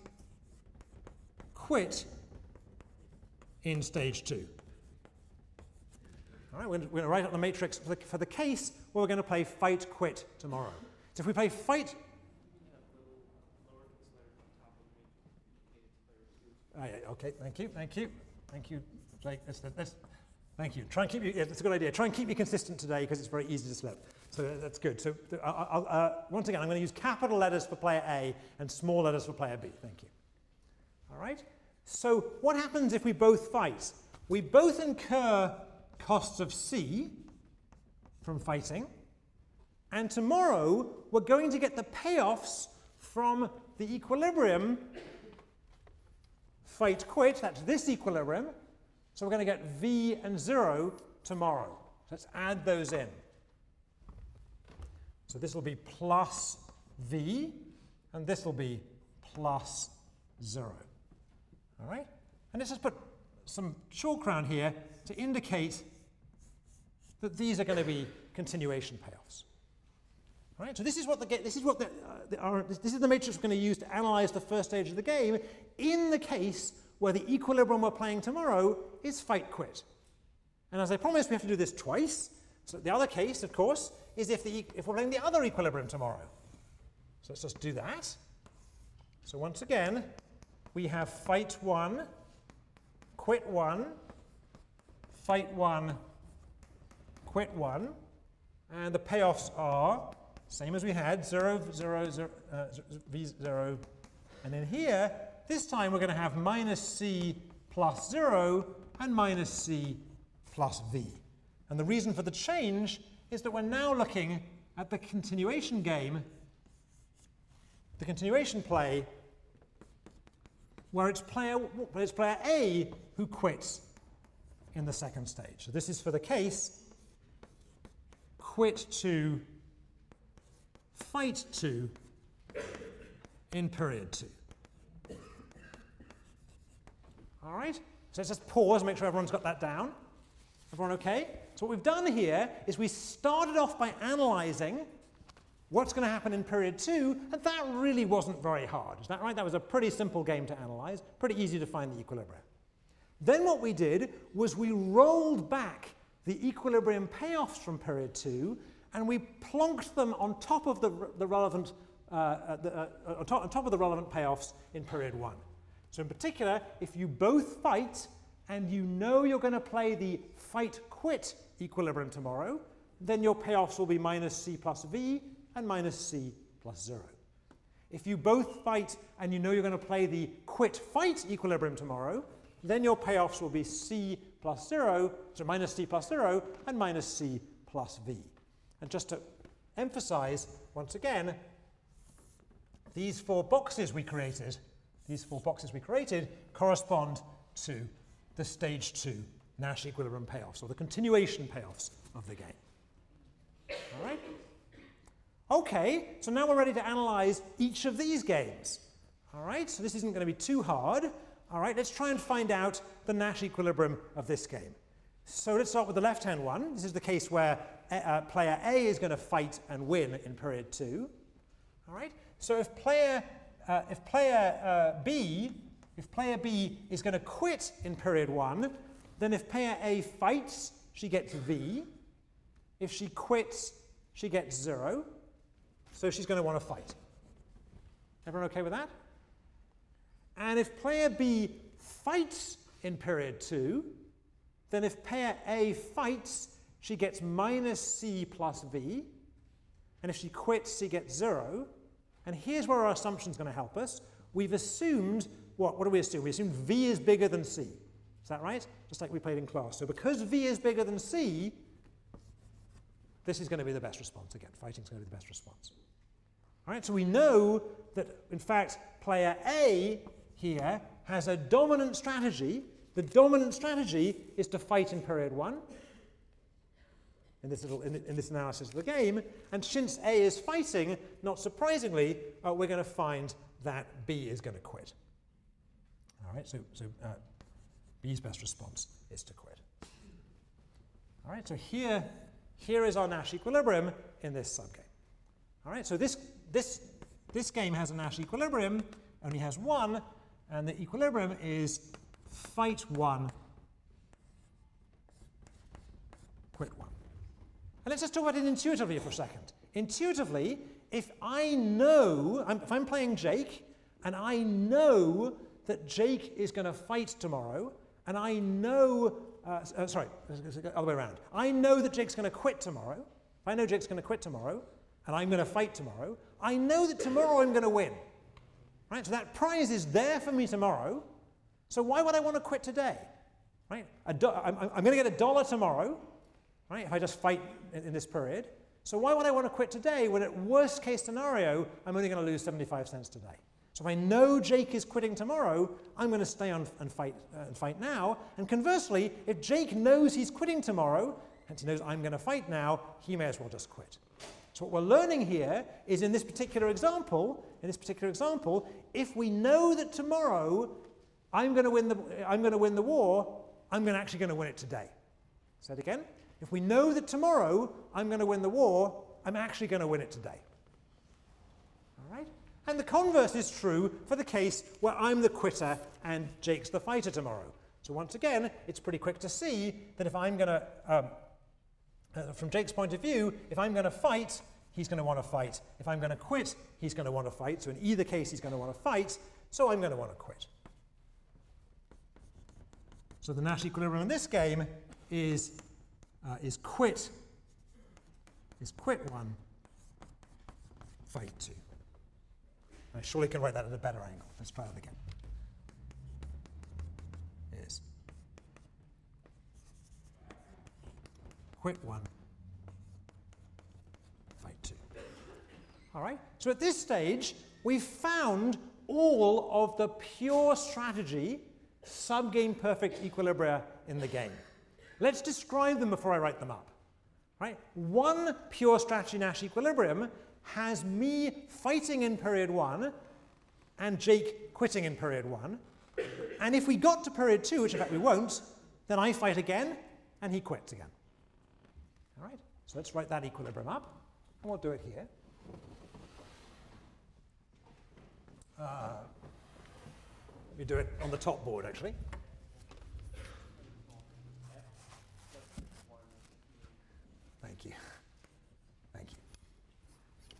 Speaker 1: quit in stage two. All right, we're going to write out the matrix for the, for the case where we're going to play fight quit tomorrow. So if we play fight Oh, okay, thank you, thank you, thank you, Jake. That's, that's, thank you. Try and keep you. Yeah, that's a good idea. Try and keep you consistent today because it's very easy to slip. So uh, that's good. So uh, uh, once again, I'm going to use capital letters for player A and small letters for player B. Thank you. All right. So what happens if we both fight? We both incur costs of C from fighting, and tomorrow we're going to get the payoffs from the equilibrium fight quit, that's this equilibrium. So we're going to get V and 0 tomorrow. Let's add those in. So this will be plus V, and this will be plus 0. All right? And let's just put some chalk around here to indicate that these are going to be continuation payoffs. Right? So this is what the this is what the, uh, the our, this, this is the matrix we're going to use to analyze the first stage of the game in the case where the equilibrium we're playing tomorrow is fight quit. And as I promised, we have to do this twice. So the other case, of course, is if, the, if we're playing the other equilibrium tomorrow. So let's just do that. So once again, we have fight one, quit one, fight one, quit one, and the payoffs are same as we had, 0, 0, 0, uh, v0. And in here, this time we're going to have minus c plus 0 and minus c plus v. And the reason for the change is that we're now looking at the continuation game, the continuation play, where it's player, it's player A who quits in the second stage. So this is for the case quit to fight to in period two. All right? So let's just pause make sure everyone's got that down. Everyone okay? So what we've done here is we started off by analyzing what's going to happen in period two, and that really wasn't very hard. Is that right? That was a pretty simple game to analyze, pretty easy to find the equilibrium. Then what we did was we rolled back the equilibrium payoffs from period two and we plonked them on top of the, the relevant, uh, uh, the, uh, on, top, on top of the relevant payoffs in period one. So in particular, if you both fight and you know you're going to play the fight-quit equilibrium tomorrow, then your payoffs will be minus c plus v and minus c plus 0. If you both fight and you know you're going to play the quit-fight equilibrium tomorrow, then your payoffs will be c plus 0, so minus c plus 0, and minus c plus v. And just to emphasize, once again, these four boxes we created, these four boxes we created correspond to the stage two Nash equilibrium payoffs, or the continuation payoffs of the game. All right? Okay, so now we're ready to analyze each of these games. All right, so this isn't going to be too hard. All right, let's try and find out the Nash equilibrium of this game. So let's start with the left-hand one. This is the case where uh, player A is going to fight and win in period two. All right. So if player uh, if player uh, B, if player B is going to quit in period one, then if player A fights, she gets V. If she quits, she gets zero. So she's going to want to fight. Everyone okay with that? And if player B fights in period two, then if player A fights, she gets minus C plus V. And if she quits, she gets zero. And here's where our assumption is going to help us. We've assumed, what, what do we assume? We assume V is bigger than C. Is that right? Just like we played in class. So because V is bigger than C, this is going to be the best response again. Fighting is going to be the best response. All right, so we know that, in fact, player A here has a dominant strategy. The dominant strategy is to fight in period one, in this, little, in, in this analysis of the game. And since A is fighting, not surprisingly, uh, we're going to find that B is going to quit. All right, so, so uh, B's best response is to quit. All right, so here, here is our Nash equilibrium in this subgame. All right, so this, this, this game has a Nash equilibrium, only has one, and the equilibrium is fight one, quit one. And let's just talk about it intuitively for a second. Intuitively, if I know, if I'm playing Jake, and I know that Jake is going to fight tomorrow, and I know, uh, uh, sorry, other way around. I know that Jake's going to quit tomorrow. If I know Jake's going to quit tomorrow, and I'm going to fight tomorrow, I know that tomorrow I'm going to win. Right? So that prize is there for me tomorrow. So why would I want to quit today? Right? Do- I'm, I'm going to get a dollar tomorrow, right? If I just fight in, in, this period. So why would I want to quit today when, at worst case scenario, I'm only going to lose 75 cents today? So if I know Jake is quitting tomorrow, I'm going to stay on and fight uh, and fight now. And conversely, if Jake knows he's quitting tomorrow, and he knows I'm going to fight now, he may as well just quit. So what we're learning here is in this particular example, in this particular example, if we know that tomorrow I'm going to win the, I'm going to win the war, I'm going to actually going to win it today. Say it again. If we know that tomorrow I'm going to win the war, I'm actually going to win it today. All right? And the converse is true for the case where I'm the quitter and Jake's the fighter tomorrow. So once again, it's pretty quick to see that if I'm going to um, uh, from Jake's point of view, if I'm going to fight, he's going to want to fight. If I'm going to quit, he's going to want to fight. So in either case, he's going to want to fight. So I'm going to want to quit. So the Nash equilibrium in this game is, uh, is quit, is quit one, fight two. I surely can write that at a better angle. Let's try that again. Yes. Quit one, fight two. All right? So at this stage, we've found all of the pure strategy subgame perfect equilibria in the game. Let's describe them before I write them up. Right? One pure strategy Nash equilibrium has me fighting in period one and Jake quitting in period one. And if we got to period two, which in fact we won't, then I fight again and he quits again. All right, so let's write that equilibrium up, and we'll do it here. Uh, me do it on the top board, actually. Thank you. Thank you.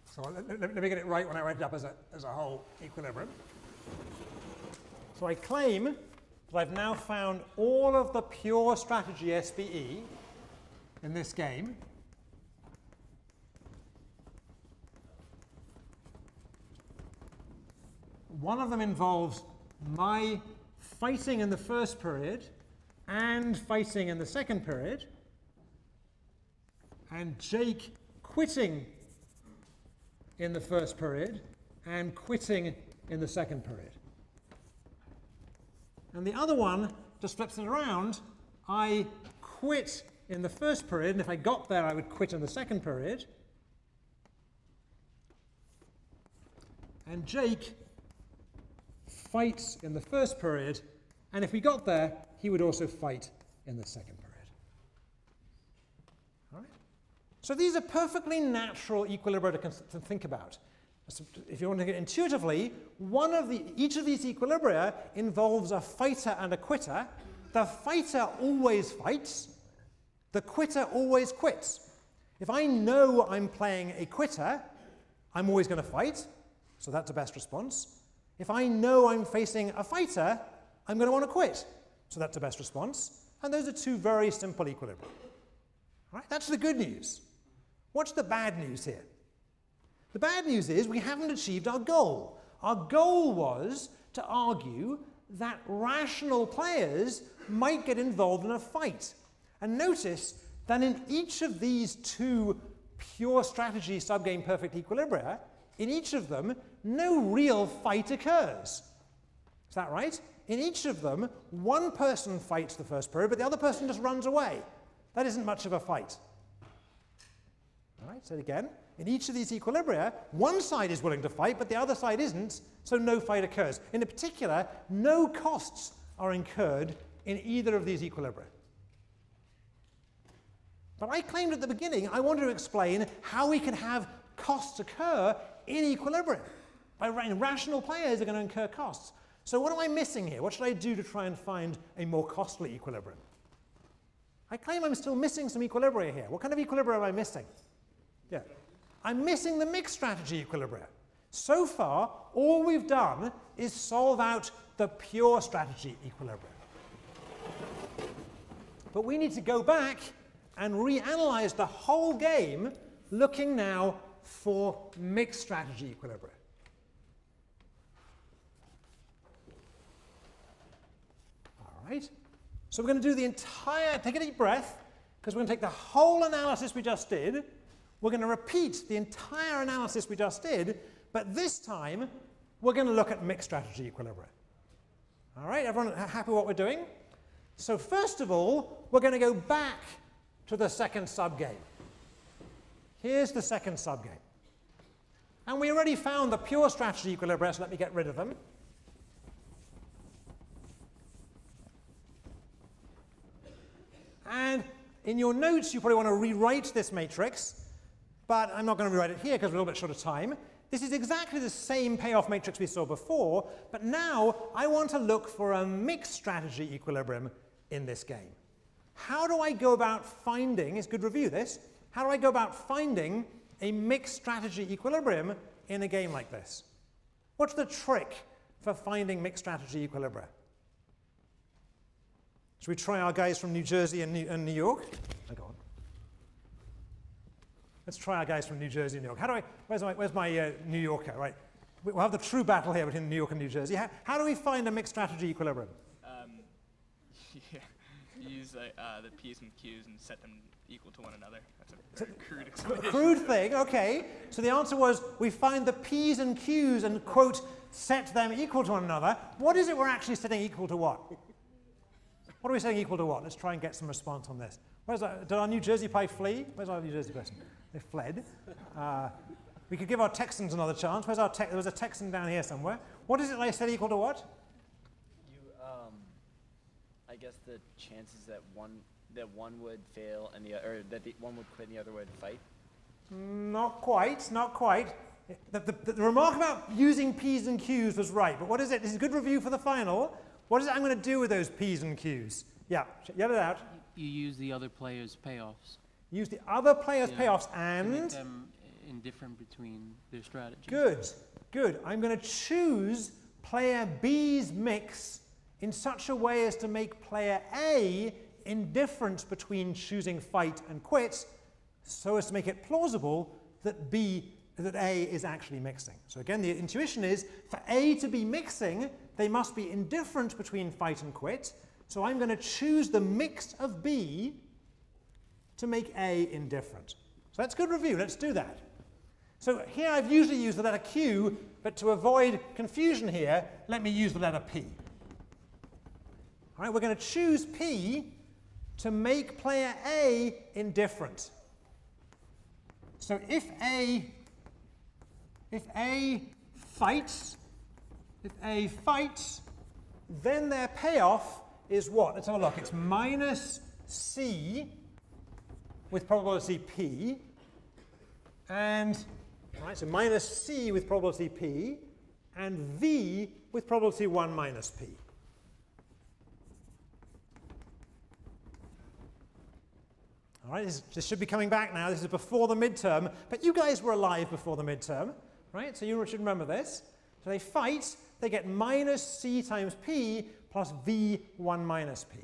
Speaker 1: So let, let, let me get it right when I write it up as a, as a whole equilibrium. So I claim that I've now found all of the pure strategy SPE in this game. One of them involves my fighting in the first period and fighting in the second period, and Jake quitting in the first period and quitting in the second period. And the other one just flips it around. I quit in the first period, and if I got there, I would quit in the second period. And Jake fights in the first period, and if we got there, he would also fight in the second period. All right? So these are perfectly natural equilibria to, to think about. So if you want to get intuitively, one of the, each of these equilibria involves a fighter and a quitter. The fighter always fights, the quitter always quits. If I know I'm playing a quitter, I'm always going to fight, so that's the best response. If I know I'm facing a fighter, I'm going to want to quit, so that's the best response. And those are two very simple equilibria. Right? That's the good news. What's the bad news here? The bad news is we haven't achieved our goal. Our goal was to argue that rational players might get involved in a fight. And notice that in each of these two pure strategy subgame perfect equilibria, in each of them, no real fight occurs. Is that right? In each of them, one person fights the first period, but the other person just runs away. That isn't much of a fight. All right, it again. In each of these equilibria, one side is willing to fight, but the other side isn't, so no fight occurs. In particular, no costs are incurred in either of these equilibria. But I claimed at the beginning I wanted to explain how we can have costs occur in equilibrium. By rational players are going to incur costs. So what am I missing here? What should I do to try and find a more costly equilibrium? I claim I'm still missing some equilibria here. What kind of equilibria am I missing? Yeah. I'm missing the mixed strategy equilibria. So far, all we've done is solve out the pure strategy equilibria. But we need to go back and reanalyze the whole game looking now for mixed strategy equilibria. All right. So we're going to do the entire, take a deep breath, because we're going to take the whole analysis we just did. We're going to repeat the entire analysis we just did, but this time we're going to look at mixed strategy equilibria. All right, everyone happy with what we're doing? So first of all, we're going to go back to the second subgame. Here's the second subgame. And we already found the pure strategy equilibria, so let me get rid of them. And in your notes, you probably want to rewrite this matrix, but I'm not going to rewrite it here because we're a little bit short of time. This is exactly the same payoff matrix we saw before, but now I want to look for a mixed strategy equilibrium in this game. How do I go about finding, it's good review this, how do I go about finding a mixed strategy equilibrium in a game like this? What's the trick for finding mixed strategy equilibria? Should we try our guys from New Jersey and New, and New York? Let's try our guys from New Jersey and New York. How do I, where's my, where's my uh, New Yorker, right? We'll have the true battle here between New York and New Jersey. How, how do we find a mixed strategy equilibrium?
Speaker 3: Um, yeah, use uh, uh, the P's and Q's and set them equal to one another. That's a very crude explanation.
Speaker 1: Crude thing, okay. So the answer was we find the P's and Q's and, quote, set them equal to one another. What is it we're actually setting equal to what? What are we setting equal to what? Let's try and get some response on this. Where's our, did our New Jersey pie flee? Where's our New Jersey person? They fled. Uh, we could give our Texans another chance. Where's our Tex? There was a Texan down here somewhere. What is it they said equal to what?
Speaker 2: You, um, I guess the chances that one that one would fail and the or that the one would quit and the other would fight.
Speaker 1: Not quite, not quite. The, the, the, remark about using P's and Q's was right, but what is it? This is a good review for the final. What is it I'm going to do with those P's and Q's? Yeah, yell it out.
Speaker 7: You use the other player's payoffs.
Speaker 1: Use the other player's
Speaker 7: Yeah,
Speaker 1: payoffs and.
Speaker 7: them eh, indifferent between their strategies.
Speaker 1: Good, good. I'm going to choose player B's mix in such a way as to make player A indifferent between choosing fight and quit, so as to make it plausible that B that A is actually mixing. So again, the intuition is for A to be mixing, they must be indifferent between fight and quit. So I'm going to choose the mix of B to make A indifferent. So that's good review. Let's do that. So here I've usually used the letter Q, but to avoid confusion here, let me use the letter P. All right, we're going to choose P to make player A indifferent. So if A if A fights, if A fights, then their payoff is what? Let's have a look. It's minus C with probability P. And Right, so minus c with probability p, and v with probability 1 minus p. All right, this, this, should be coming back now. This is before the midterm, but you guys were alive before the midterm, right? So you should remember this. So they fight, they get minus c times p plus v 1 minus p.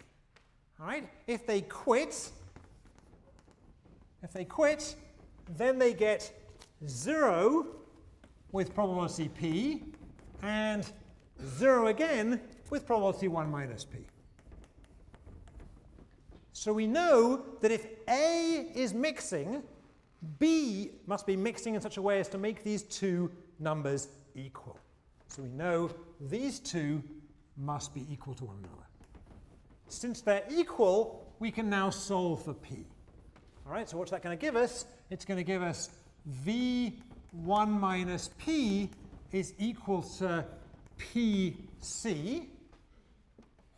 Speaker 1: All right, if they quit, if they quit, then they get 0 with probability p and 0 again with probability 1 minus p. So we know that if A is mixing, B must be mixing in such a way as to make these two numbers equal. So we know these two must be equal to one another. Since they're equal, we can now solve for P. All right, so what's that going to give us? It's going to give us V1 minus P is equal to PC.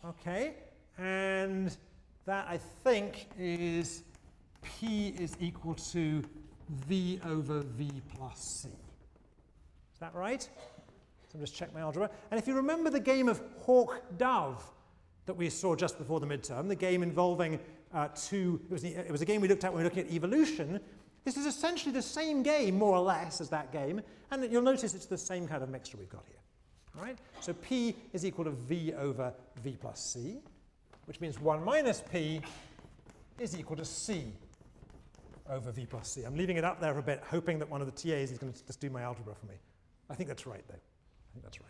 Speaker 1: Okay, and that I think is P is equal to V over V plus C. Is that right? So I'm just check my algebra. And if you remember the game of hawk-dove that we saw just before the midterm, the game involving uh, two, it was, it was a game we looked at when we were looking at evolution. This is essentially the same game, more or less, as that game, and you'll notice it's the same kind of mixture we've got here. All right? So P is equal to V over V plus C which means 1 minus p is equal to c over v plus c. I'm leaving it up there for a bit, hoping that one of the TAs is going to just do my algebra for me. I think that's right, though. I think that's right.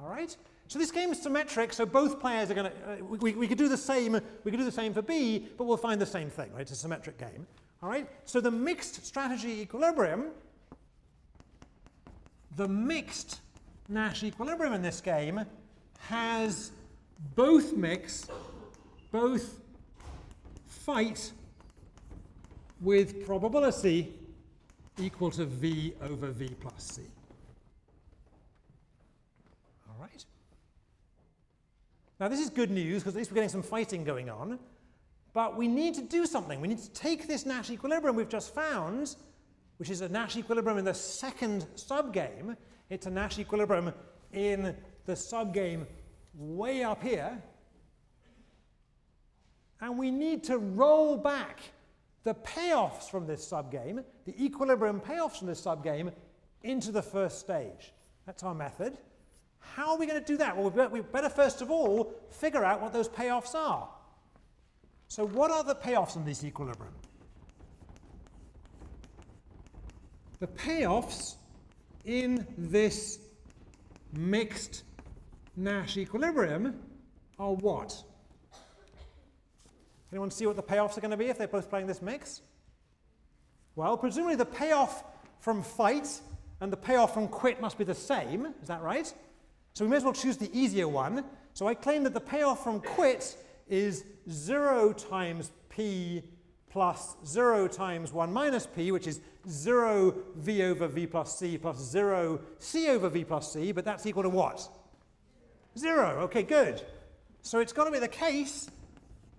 Speaker 1: All right? So this game is symmetric, so both players are going to, uh, we, we could do the same, we could do the same for B, but we'll find the same thing, right? It's a symmetric game. All right? So the mixed strategy equilibrium, the mixed Nash equilibrium in this game has both mix, both fight with probability equal to V over V plus C. All right. Now this is good news because at least we're getting some fighting going on. But we need to do something. We need to take this Nash equilibrium we've just found, which is a Nash equilibrium in the second subgame. It's a Nash equilibrium in the subgame way up here, and we need to roll back the payoffs from this subgame, the equilibrium payoffs from this subgame, into the first stage. That's our method. How are we going to do that? Well, we better first of all figure out what those payoffs are. So what are the payoffs in this equilibrium? The payoffs in this mixed Nash equilibrium are what? Anyone see what the payoffs are going to be if they're both playing this mix? Well, presumably the payoff from fight and the payoff from quit must be the same. Is that right? So we may as well choose the easier one. So I claim that the payoff from quit is 0 times p plus 0 times 1 minus p, which is 0 v over v plus c plus 0 c over v plus c, but that's equal to what? Zero. Okay, good. So it's got to be the case,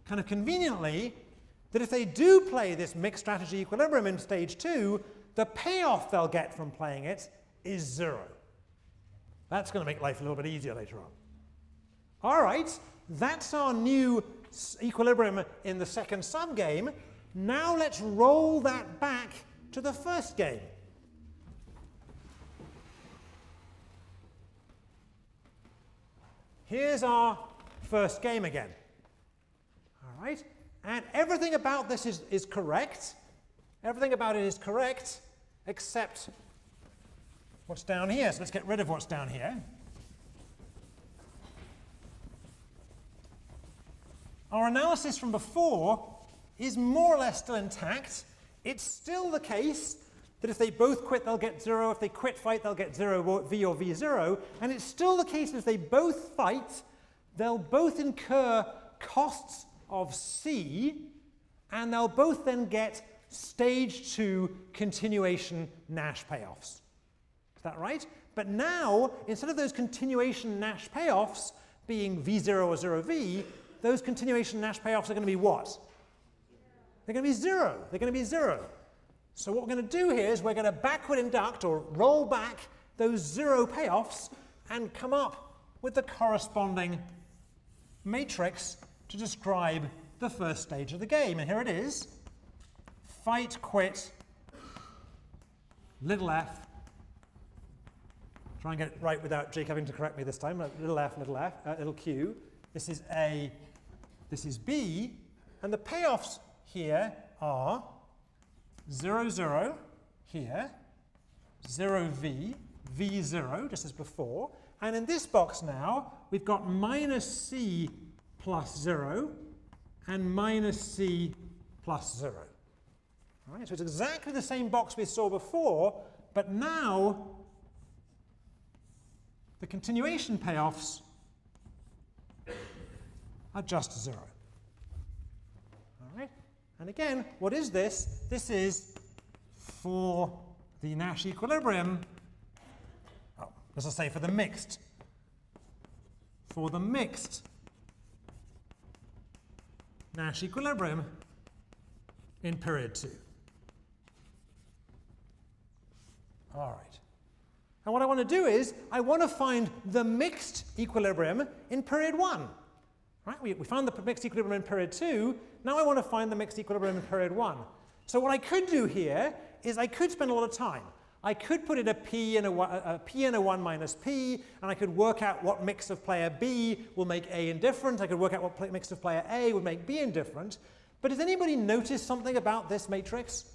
Speaker 1: kind of conveniently, that if they do play this mixed strategy equilibrium in stage two, the payoff they'll get from playing it is zero. That's going to make life a little bit easier later on. All right, that's our new equilibrium in the second subgame. Now let's roll that back to the first game. Here's our first game again. All right? And everything about this is, is correct. Everything about it is correct, except what's down here. So let's get rid of what's down here. Our analysis from before is more or less still intact. It's still the case that if they both quit, they'll get zero. If they quit fight, they'll get zero V or V0. And it's still the case that if they both fight, they'll both incur costs of C, and they'll both then get stage two continuation Nash payoffs. That right? But now, instead of those continuation Nash payoffs being V0 or 0V, those continuation Nash payoffs are going to be what? They're going to be zero. They're going to be zero. So what we're going to do here is we're going to backward induct or roll back those zero payoffs and come up with the corresponding matrix to describe the first stage of the game. And here it is. Fight, quit, little f. Try and get it right without Jake having to correct me this time. Little f, little f, uh, little q. This is A, this is B. And the payoffs here are 0, 0 here, 0v, v0, just as before. And in this box now, we've got minus c plus 0 and minus c plus 0. All right, so it's exactly the same box we saw before, but now the continuation payoffs are just 0. All right, and again, what is this? This is for the Nash equilibrium, oh, let's say for the mixed, for the mixed Nash equilibrium in period 2. All right. And what I want to do is, I want to find the mixed equilibrium in period 1. Right? We, we found the mixed equilibrium in period 2. Now I want to find the mixed equilibrium in period 1. So what I could do here is I could spend a lot of time. I could put in a p and a p and a 1 minus p, and I could work out what mix of player B will make A indifferent. I could work out what mix of player A would make B indifferent. But has anybody noticed something about this matrix?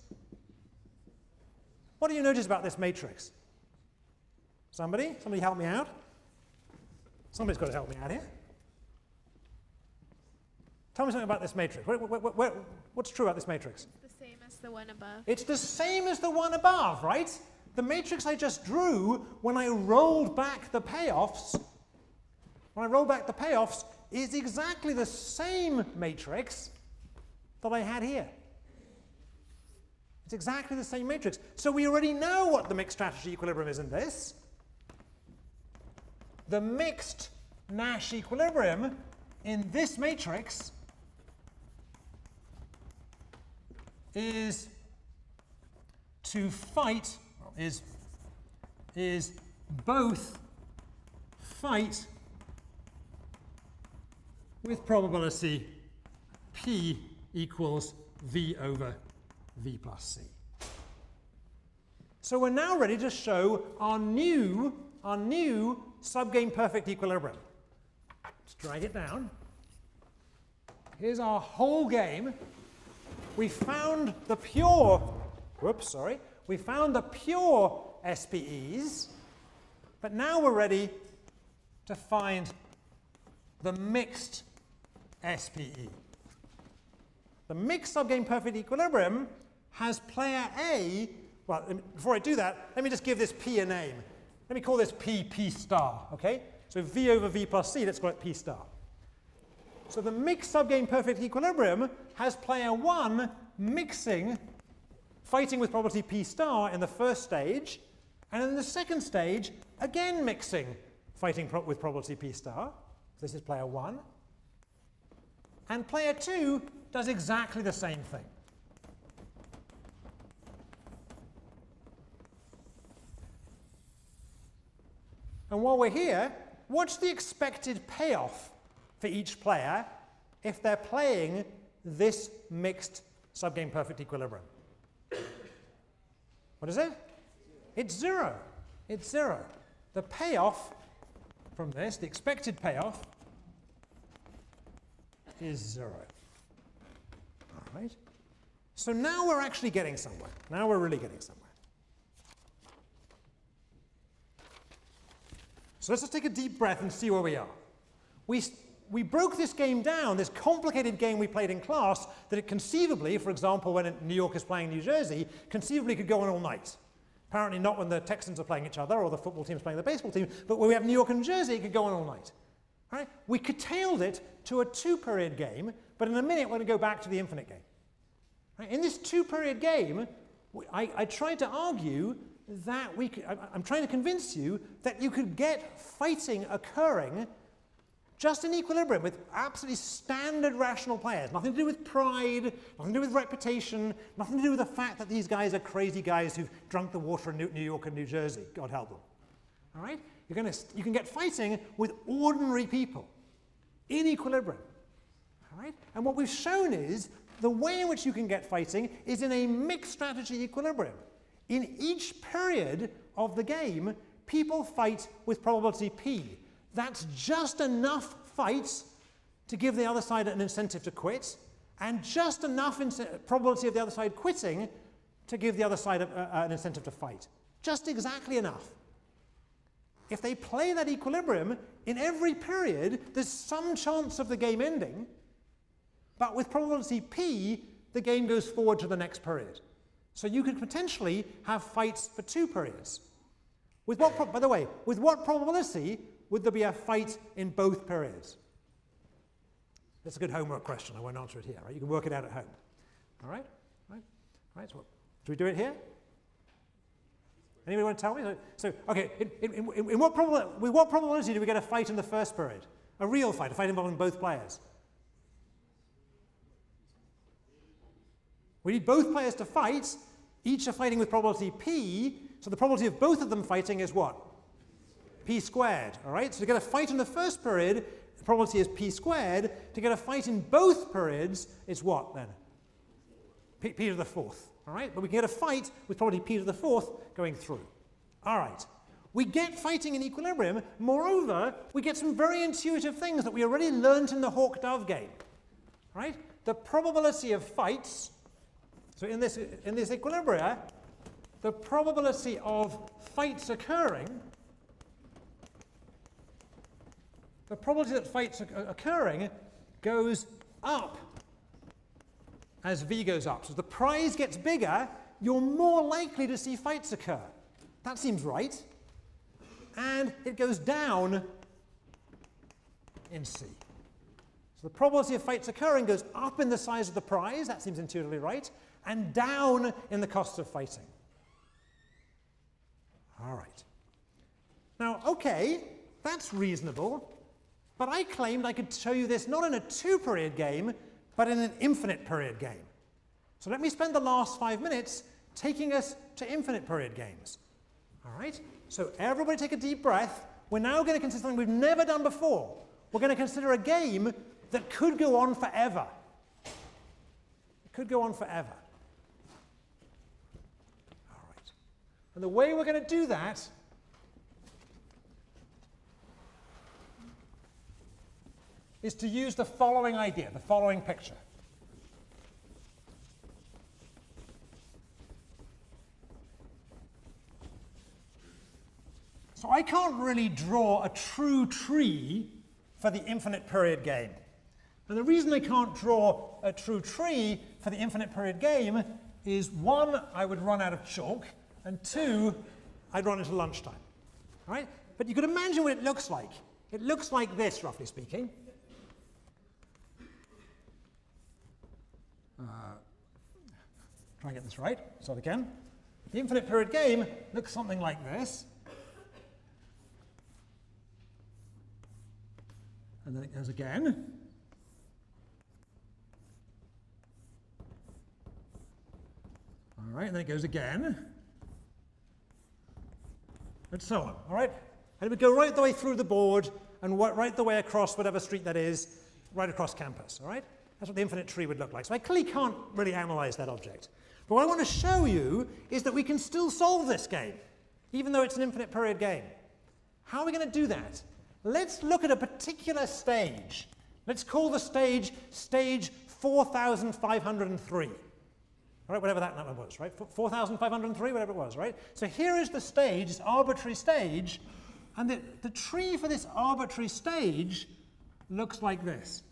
Speaker 1: What do you notice about this matrix? Somebody? Somebody help me out? Somebody's got to help me out here. Tell me something about this matrix. what's true about this matrix?
Speaker 8: It's the same as the one above.
Speaker 1: It's the same as the one above, right? The matrix I just drew when I rolled back the payoffs, when I rolled back the payoffs, is exactly the same matrix that I had here. It's exactly the same matrix. So we already know what the mixed strategy equilibrium is in this. The mixed Nash equilibrium in this matrix is to fight, is, is both fight with probability p equals v over v plus c. So we're now ready to show our new, our new subgame perfect equilibrium. Let's drag it down. Here's our whole game we found the pure, whoops, sorry, we found the pure SPEs, but now we're ready to find the mixed SPE. The mixed subgame perfect equilibrium has player A, well, before I do that, let me just give this P a name. Let me call this P P star, okay? So V over V plus C, let's call it P star. So the mixed subgame perfect equilibrium has player 1 mixing, fighting with probability P star in the first stage, and in the second stage, again mixing, fighting pro with probability P star. This is player 1. And player 2 does exactly the same thing. And while we're here, what's the expected payoff for each player if they're playing this mixed subgame perfect equilibrium. What is it? It's zero. It's zero. The payoff from this, the expected payoff, is zero. All right? So now we're actually getting somewhere. Now we're really getting somewhere. So let's just take a deep breath and see where we are. We, we broke this game down, this complicated game we played in class, that it conceivably, for example, when New York is playing New Jersey, conceivably could go on all night. Apparently not when the Texans are playing each other or the football team is playing the baseball team, but when we have New York and Jersey, it could go on all night. Right? We curtailed it to a two-period game, but in a minute we're going to go back to the infinite game. Right? In this two-period game, I, I, tried to argue that we could, I'm trying to convince you that you could get fighting occurring just in equilibrium with absolutely standard rational players. Nothing to do with pride, nothing to do with reputation, nothing to do with the fact that these guys are crazy guys who've drunk the water in New New York and New Jersey. God help them. All right? You're gonna, you can get fighting with ordinary people in equilibrium. All right? And what we've shown is the way in which you can get fighting is in a mixed strategy equilibrium. In each period of the game, people fight with probability p. That's just enough fights to give the other side an incentive to quit, and just enough probability of the other side quitting to give the other side a, a, an incentive to fight. Just exactly enough. If they play that equilibrium, in every period, there's some chance of the game ending, but with probability p, the game goes forward to the next period. So you could potentially have fights for two periods. With what, by the way, with what probability would there be a fight in both periods? That's a good homework question. I won't answer it here. Right? You can work it out at home. All right? Right? All right. So, do we do it here? Anybody want to tell me? So, okay, in, in, in, in what with what probability do we get a fight in the first period? A real fight, a fight involving both players. We need both players to fight. Each are fighting with probability p. So the probability of both of them fighting is what? p squared. All right. So to get a fight in the first period, the probability is p squared. To get a fight in both periods, it's what then? p, p to the fourth. All right. But we can get a fight with probability p to the fourth going through. All right. We get fighting in equilibrium. Moreover, we get some very intuitive things that we already learned in the hawk-dove game. Right? The probability of fights so in this, in this equilibria, the probability of fights occurring, the probability that fights are occurring goes up as V goes up. So the prize gets bigger, you're more likely to see fights occur. That seems right. And it goes down in C. So the probability of fights occurring goes up in the size of the prize. That seems intuitively right and down in the cost of fighting. All right. Now, okay, that's reasonable, but I claimed I could show you this not in a two period game, but in an infinite period game. So let me spend the last five minutes taking us to infinite period games. All right? So everybody take a deep breath. We're now going to consider something we've never done before. We're going to consider a game that could go on forever. It could go on forever. And the way we're going to do that is to use the following idea, the following picture. So I can't really draw a true tree for the infinite period game. And the reason I can't draw a true tree for the infinite period game is one, I would run out of chalk, and two, I'd run into lunchtime. All right? But you could imagine what it looks like. It looks like this, roughly speaking. Uh, try and get this right. Start again. The infinite period game looks something like this. And then it goes again. All right, and then it goes again and so on, all right? And it would go right the way through the board and right the way across whatever street that is, right across campus, all right? That's what the infinite tree would look like. So I clearly can't really analyze that object. But what I want to show you is that we can still solve this game, even though it's an infinite period game. How are we going to do that? Let's look at a particular stage. Let's call the stage stage 4503. Right, whatever that number was, right? 4,503, whatever it was, right? So here is the stage, this arbitrary stage, and the, the tree for this arbitrary stage looks like this.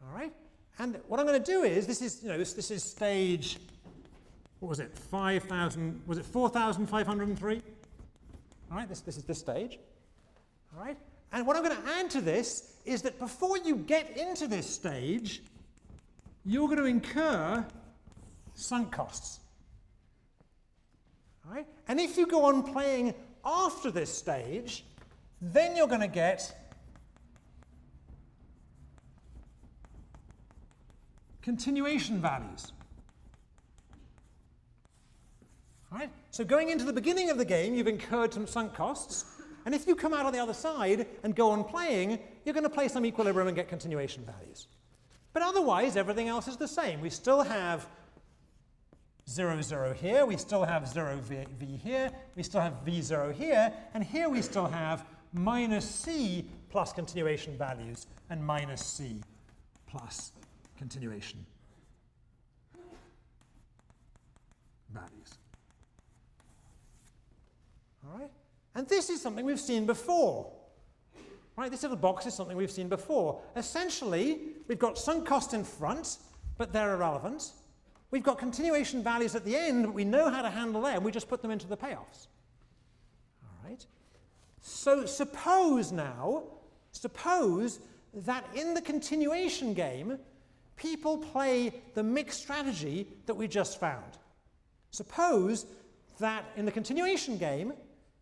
Speaker 1: All right? And what I'm going to do is, this is, you know, this, this is stage, what was it, 5,000, was it 4,503? All right, this, this is this stage. All right? And what I'm going to add to this is that before you get into this stage, you're going to incur sunk costs. Right? And if you go on playing after this stage, then you're going to get continuation values. All right? So going into the beginning of the game, you've incurred some sunk costs, and if you come out on the other side and go on playing, you're going to play some equilibrium and get continuation values. But otherwise, everything else is the same. We still have 0, 0 here, we still have 0, v, v here, we still have v0 here, and here we still have minus c plus continuation values and minus c plus continuation values. All right? And this is something we've seen before. Right? This little box is something we've seen before. Essentially, we've got sunk cost in front, but they're irrelevant. We've got continuation values at the end, but we know how to handle them. We just put them into the payoffs. All right? So suppose now, suppose that in the continuation game, people play the mixed strategy that we just found. Suppose that in the continuation game,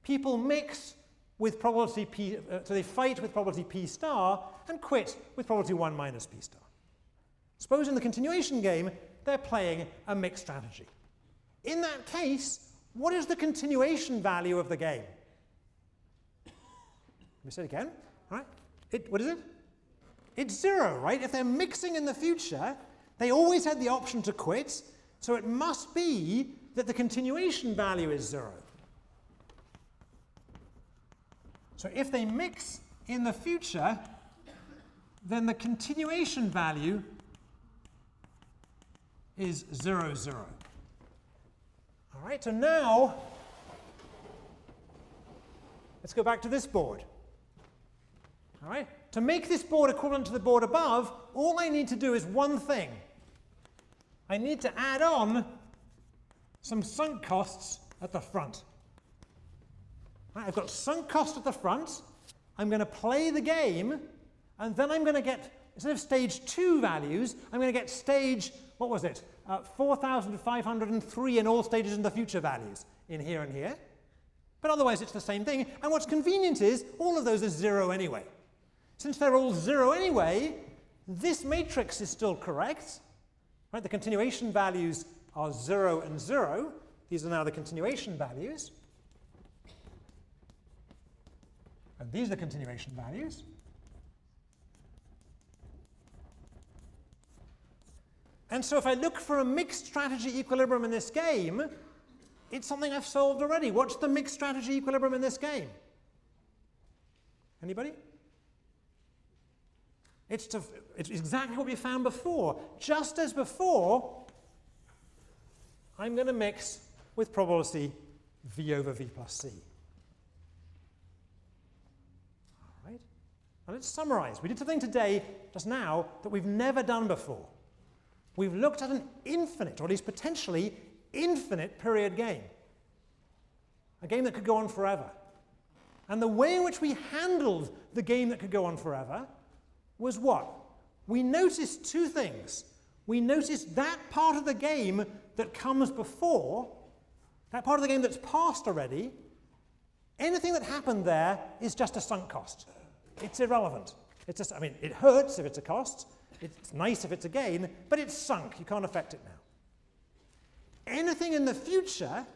Speaker 1: people mix with probability p, uh, so they fight with probability p star and quit with probability 1 minus p star. Suppose in the continuation game, they're playing a mixed strategy. In that case, what is the continuation value of the game? Let me say it again. All right? It, what is it? It's zero, right? If they're mixing in the future, they always had the option to quit, so it must be that the continuation value is zero. So if they mix in the future, then the continuation value is 0, 0. All right, so now let's go back to this board. All right, to make this board equivalent to the board above, all I need to do is one thing. I need to add on some sunk costs at the front. Right, I've got sunk cost at the front. I'm going to play the game, and then I'm going to get, instead of stage 2 values, I'm going to get stage, what was it, uh, 4,503 in all stages in the future values in here and here. But otherwise it's the same thing. And what's convenient is all of those are 0 anyway. Since they're all 0 anyway, this matrix is still correct. Right? The continuation values are 0 and 0. These are now the continuation values. And these are the continuation values. And so if I look for a mixed strategy equilibrium in this game, it's something I've solved already. What's the mixed strategy equilibrium in this game? Anybody? It's, to, it's exactly what we found before. Just as before, I'm going to mix with probability v over v plus c. All right? Now let's summarize. We did something today, just now, that we've never done before. We've looked at an infinite, or at least potentially infinite period game. A game that could go on forever. And the way in which we handled the game that could go on forever was what? We noticed two things. We noticed that part of the game that comes before, that part of the game that's passed already, anything that happened there is just a sunk cost. It's irrelevant. It's just, I mean, it hurts if it's a cost, it's nice if it's a gain, but it's sunk. You can't affect it now. Anything in the future,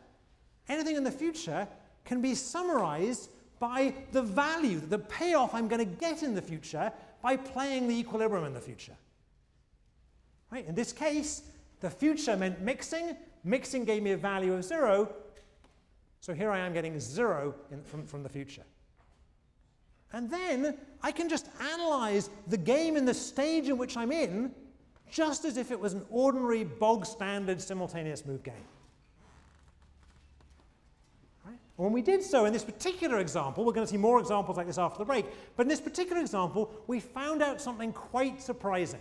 Speaker 1: anything in the future can be summarized by the value, the payoff I'm going to get in the future by playing the equilibrium in the future. Right? In this case, the future meant mixing. Mixing gave me a value of 0. So here I am getting 0 in, from, from the future. And then I can just analyze the game in the stage in which I'm in just as if it was an ordinary bog standard simultaneous move game. When we did so in this particular example, we're going to see more examples like this after the break, but in this particular example, we found out something quite surprising.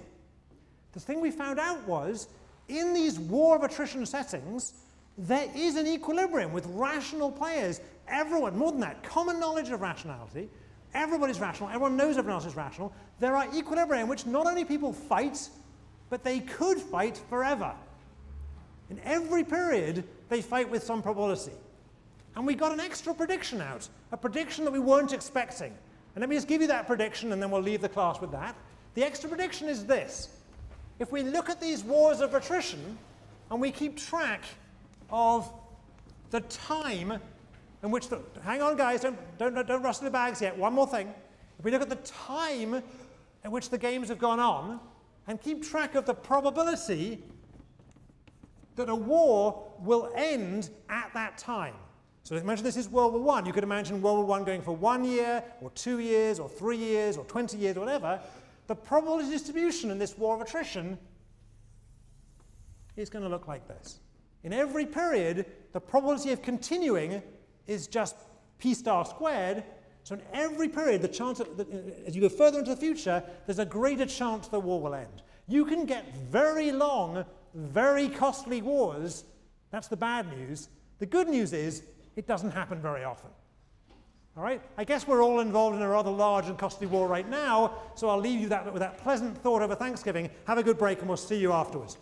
Speaker 1: The thing we found out was in these war of attrition settings, there is an equilibrium with rational players. Everyone, more than that, common knowledge of rationality, Everybody's rational. Everyone knows everyone else is rational. There are equilibria in which not only people fight, but they could fight forever. In every period, they fight with some probability. and we got an extra prediction out, a prediction that we weren't expecting. And let me just give you that prediction, and then we'll leave the class with that. The extra prediction is this. If we look at these wars of attrition, and we keep track of the time in which the, hang on guys, don't, don't, don't the bags yet, one more thing. If we look at the time at which the games have gone on, and keep track of the probability that a war will end at that time. So imagine this is World War One. You could imagine World War One going for one year, or two years, or three years, or 20 years, or whatever. The probability distribution in this war of attrition is going to look like this. In every period, the probability of continuing is just p star squared. So in every period, the chance of, uh, as you go further into the future, there's a greater chance the war will end. You can get very long, very costly wars. That's the bad news. The good news is it doesn't happen very often. All right? I guess we're all involved in a rather large and costly war right now, so I'll leave you that with that pleasant thought over Thanksgiving. Have a good break, and we'll see you afterwards.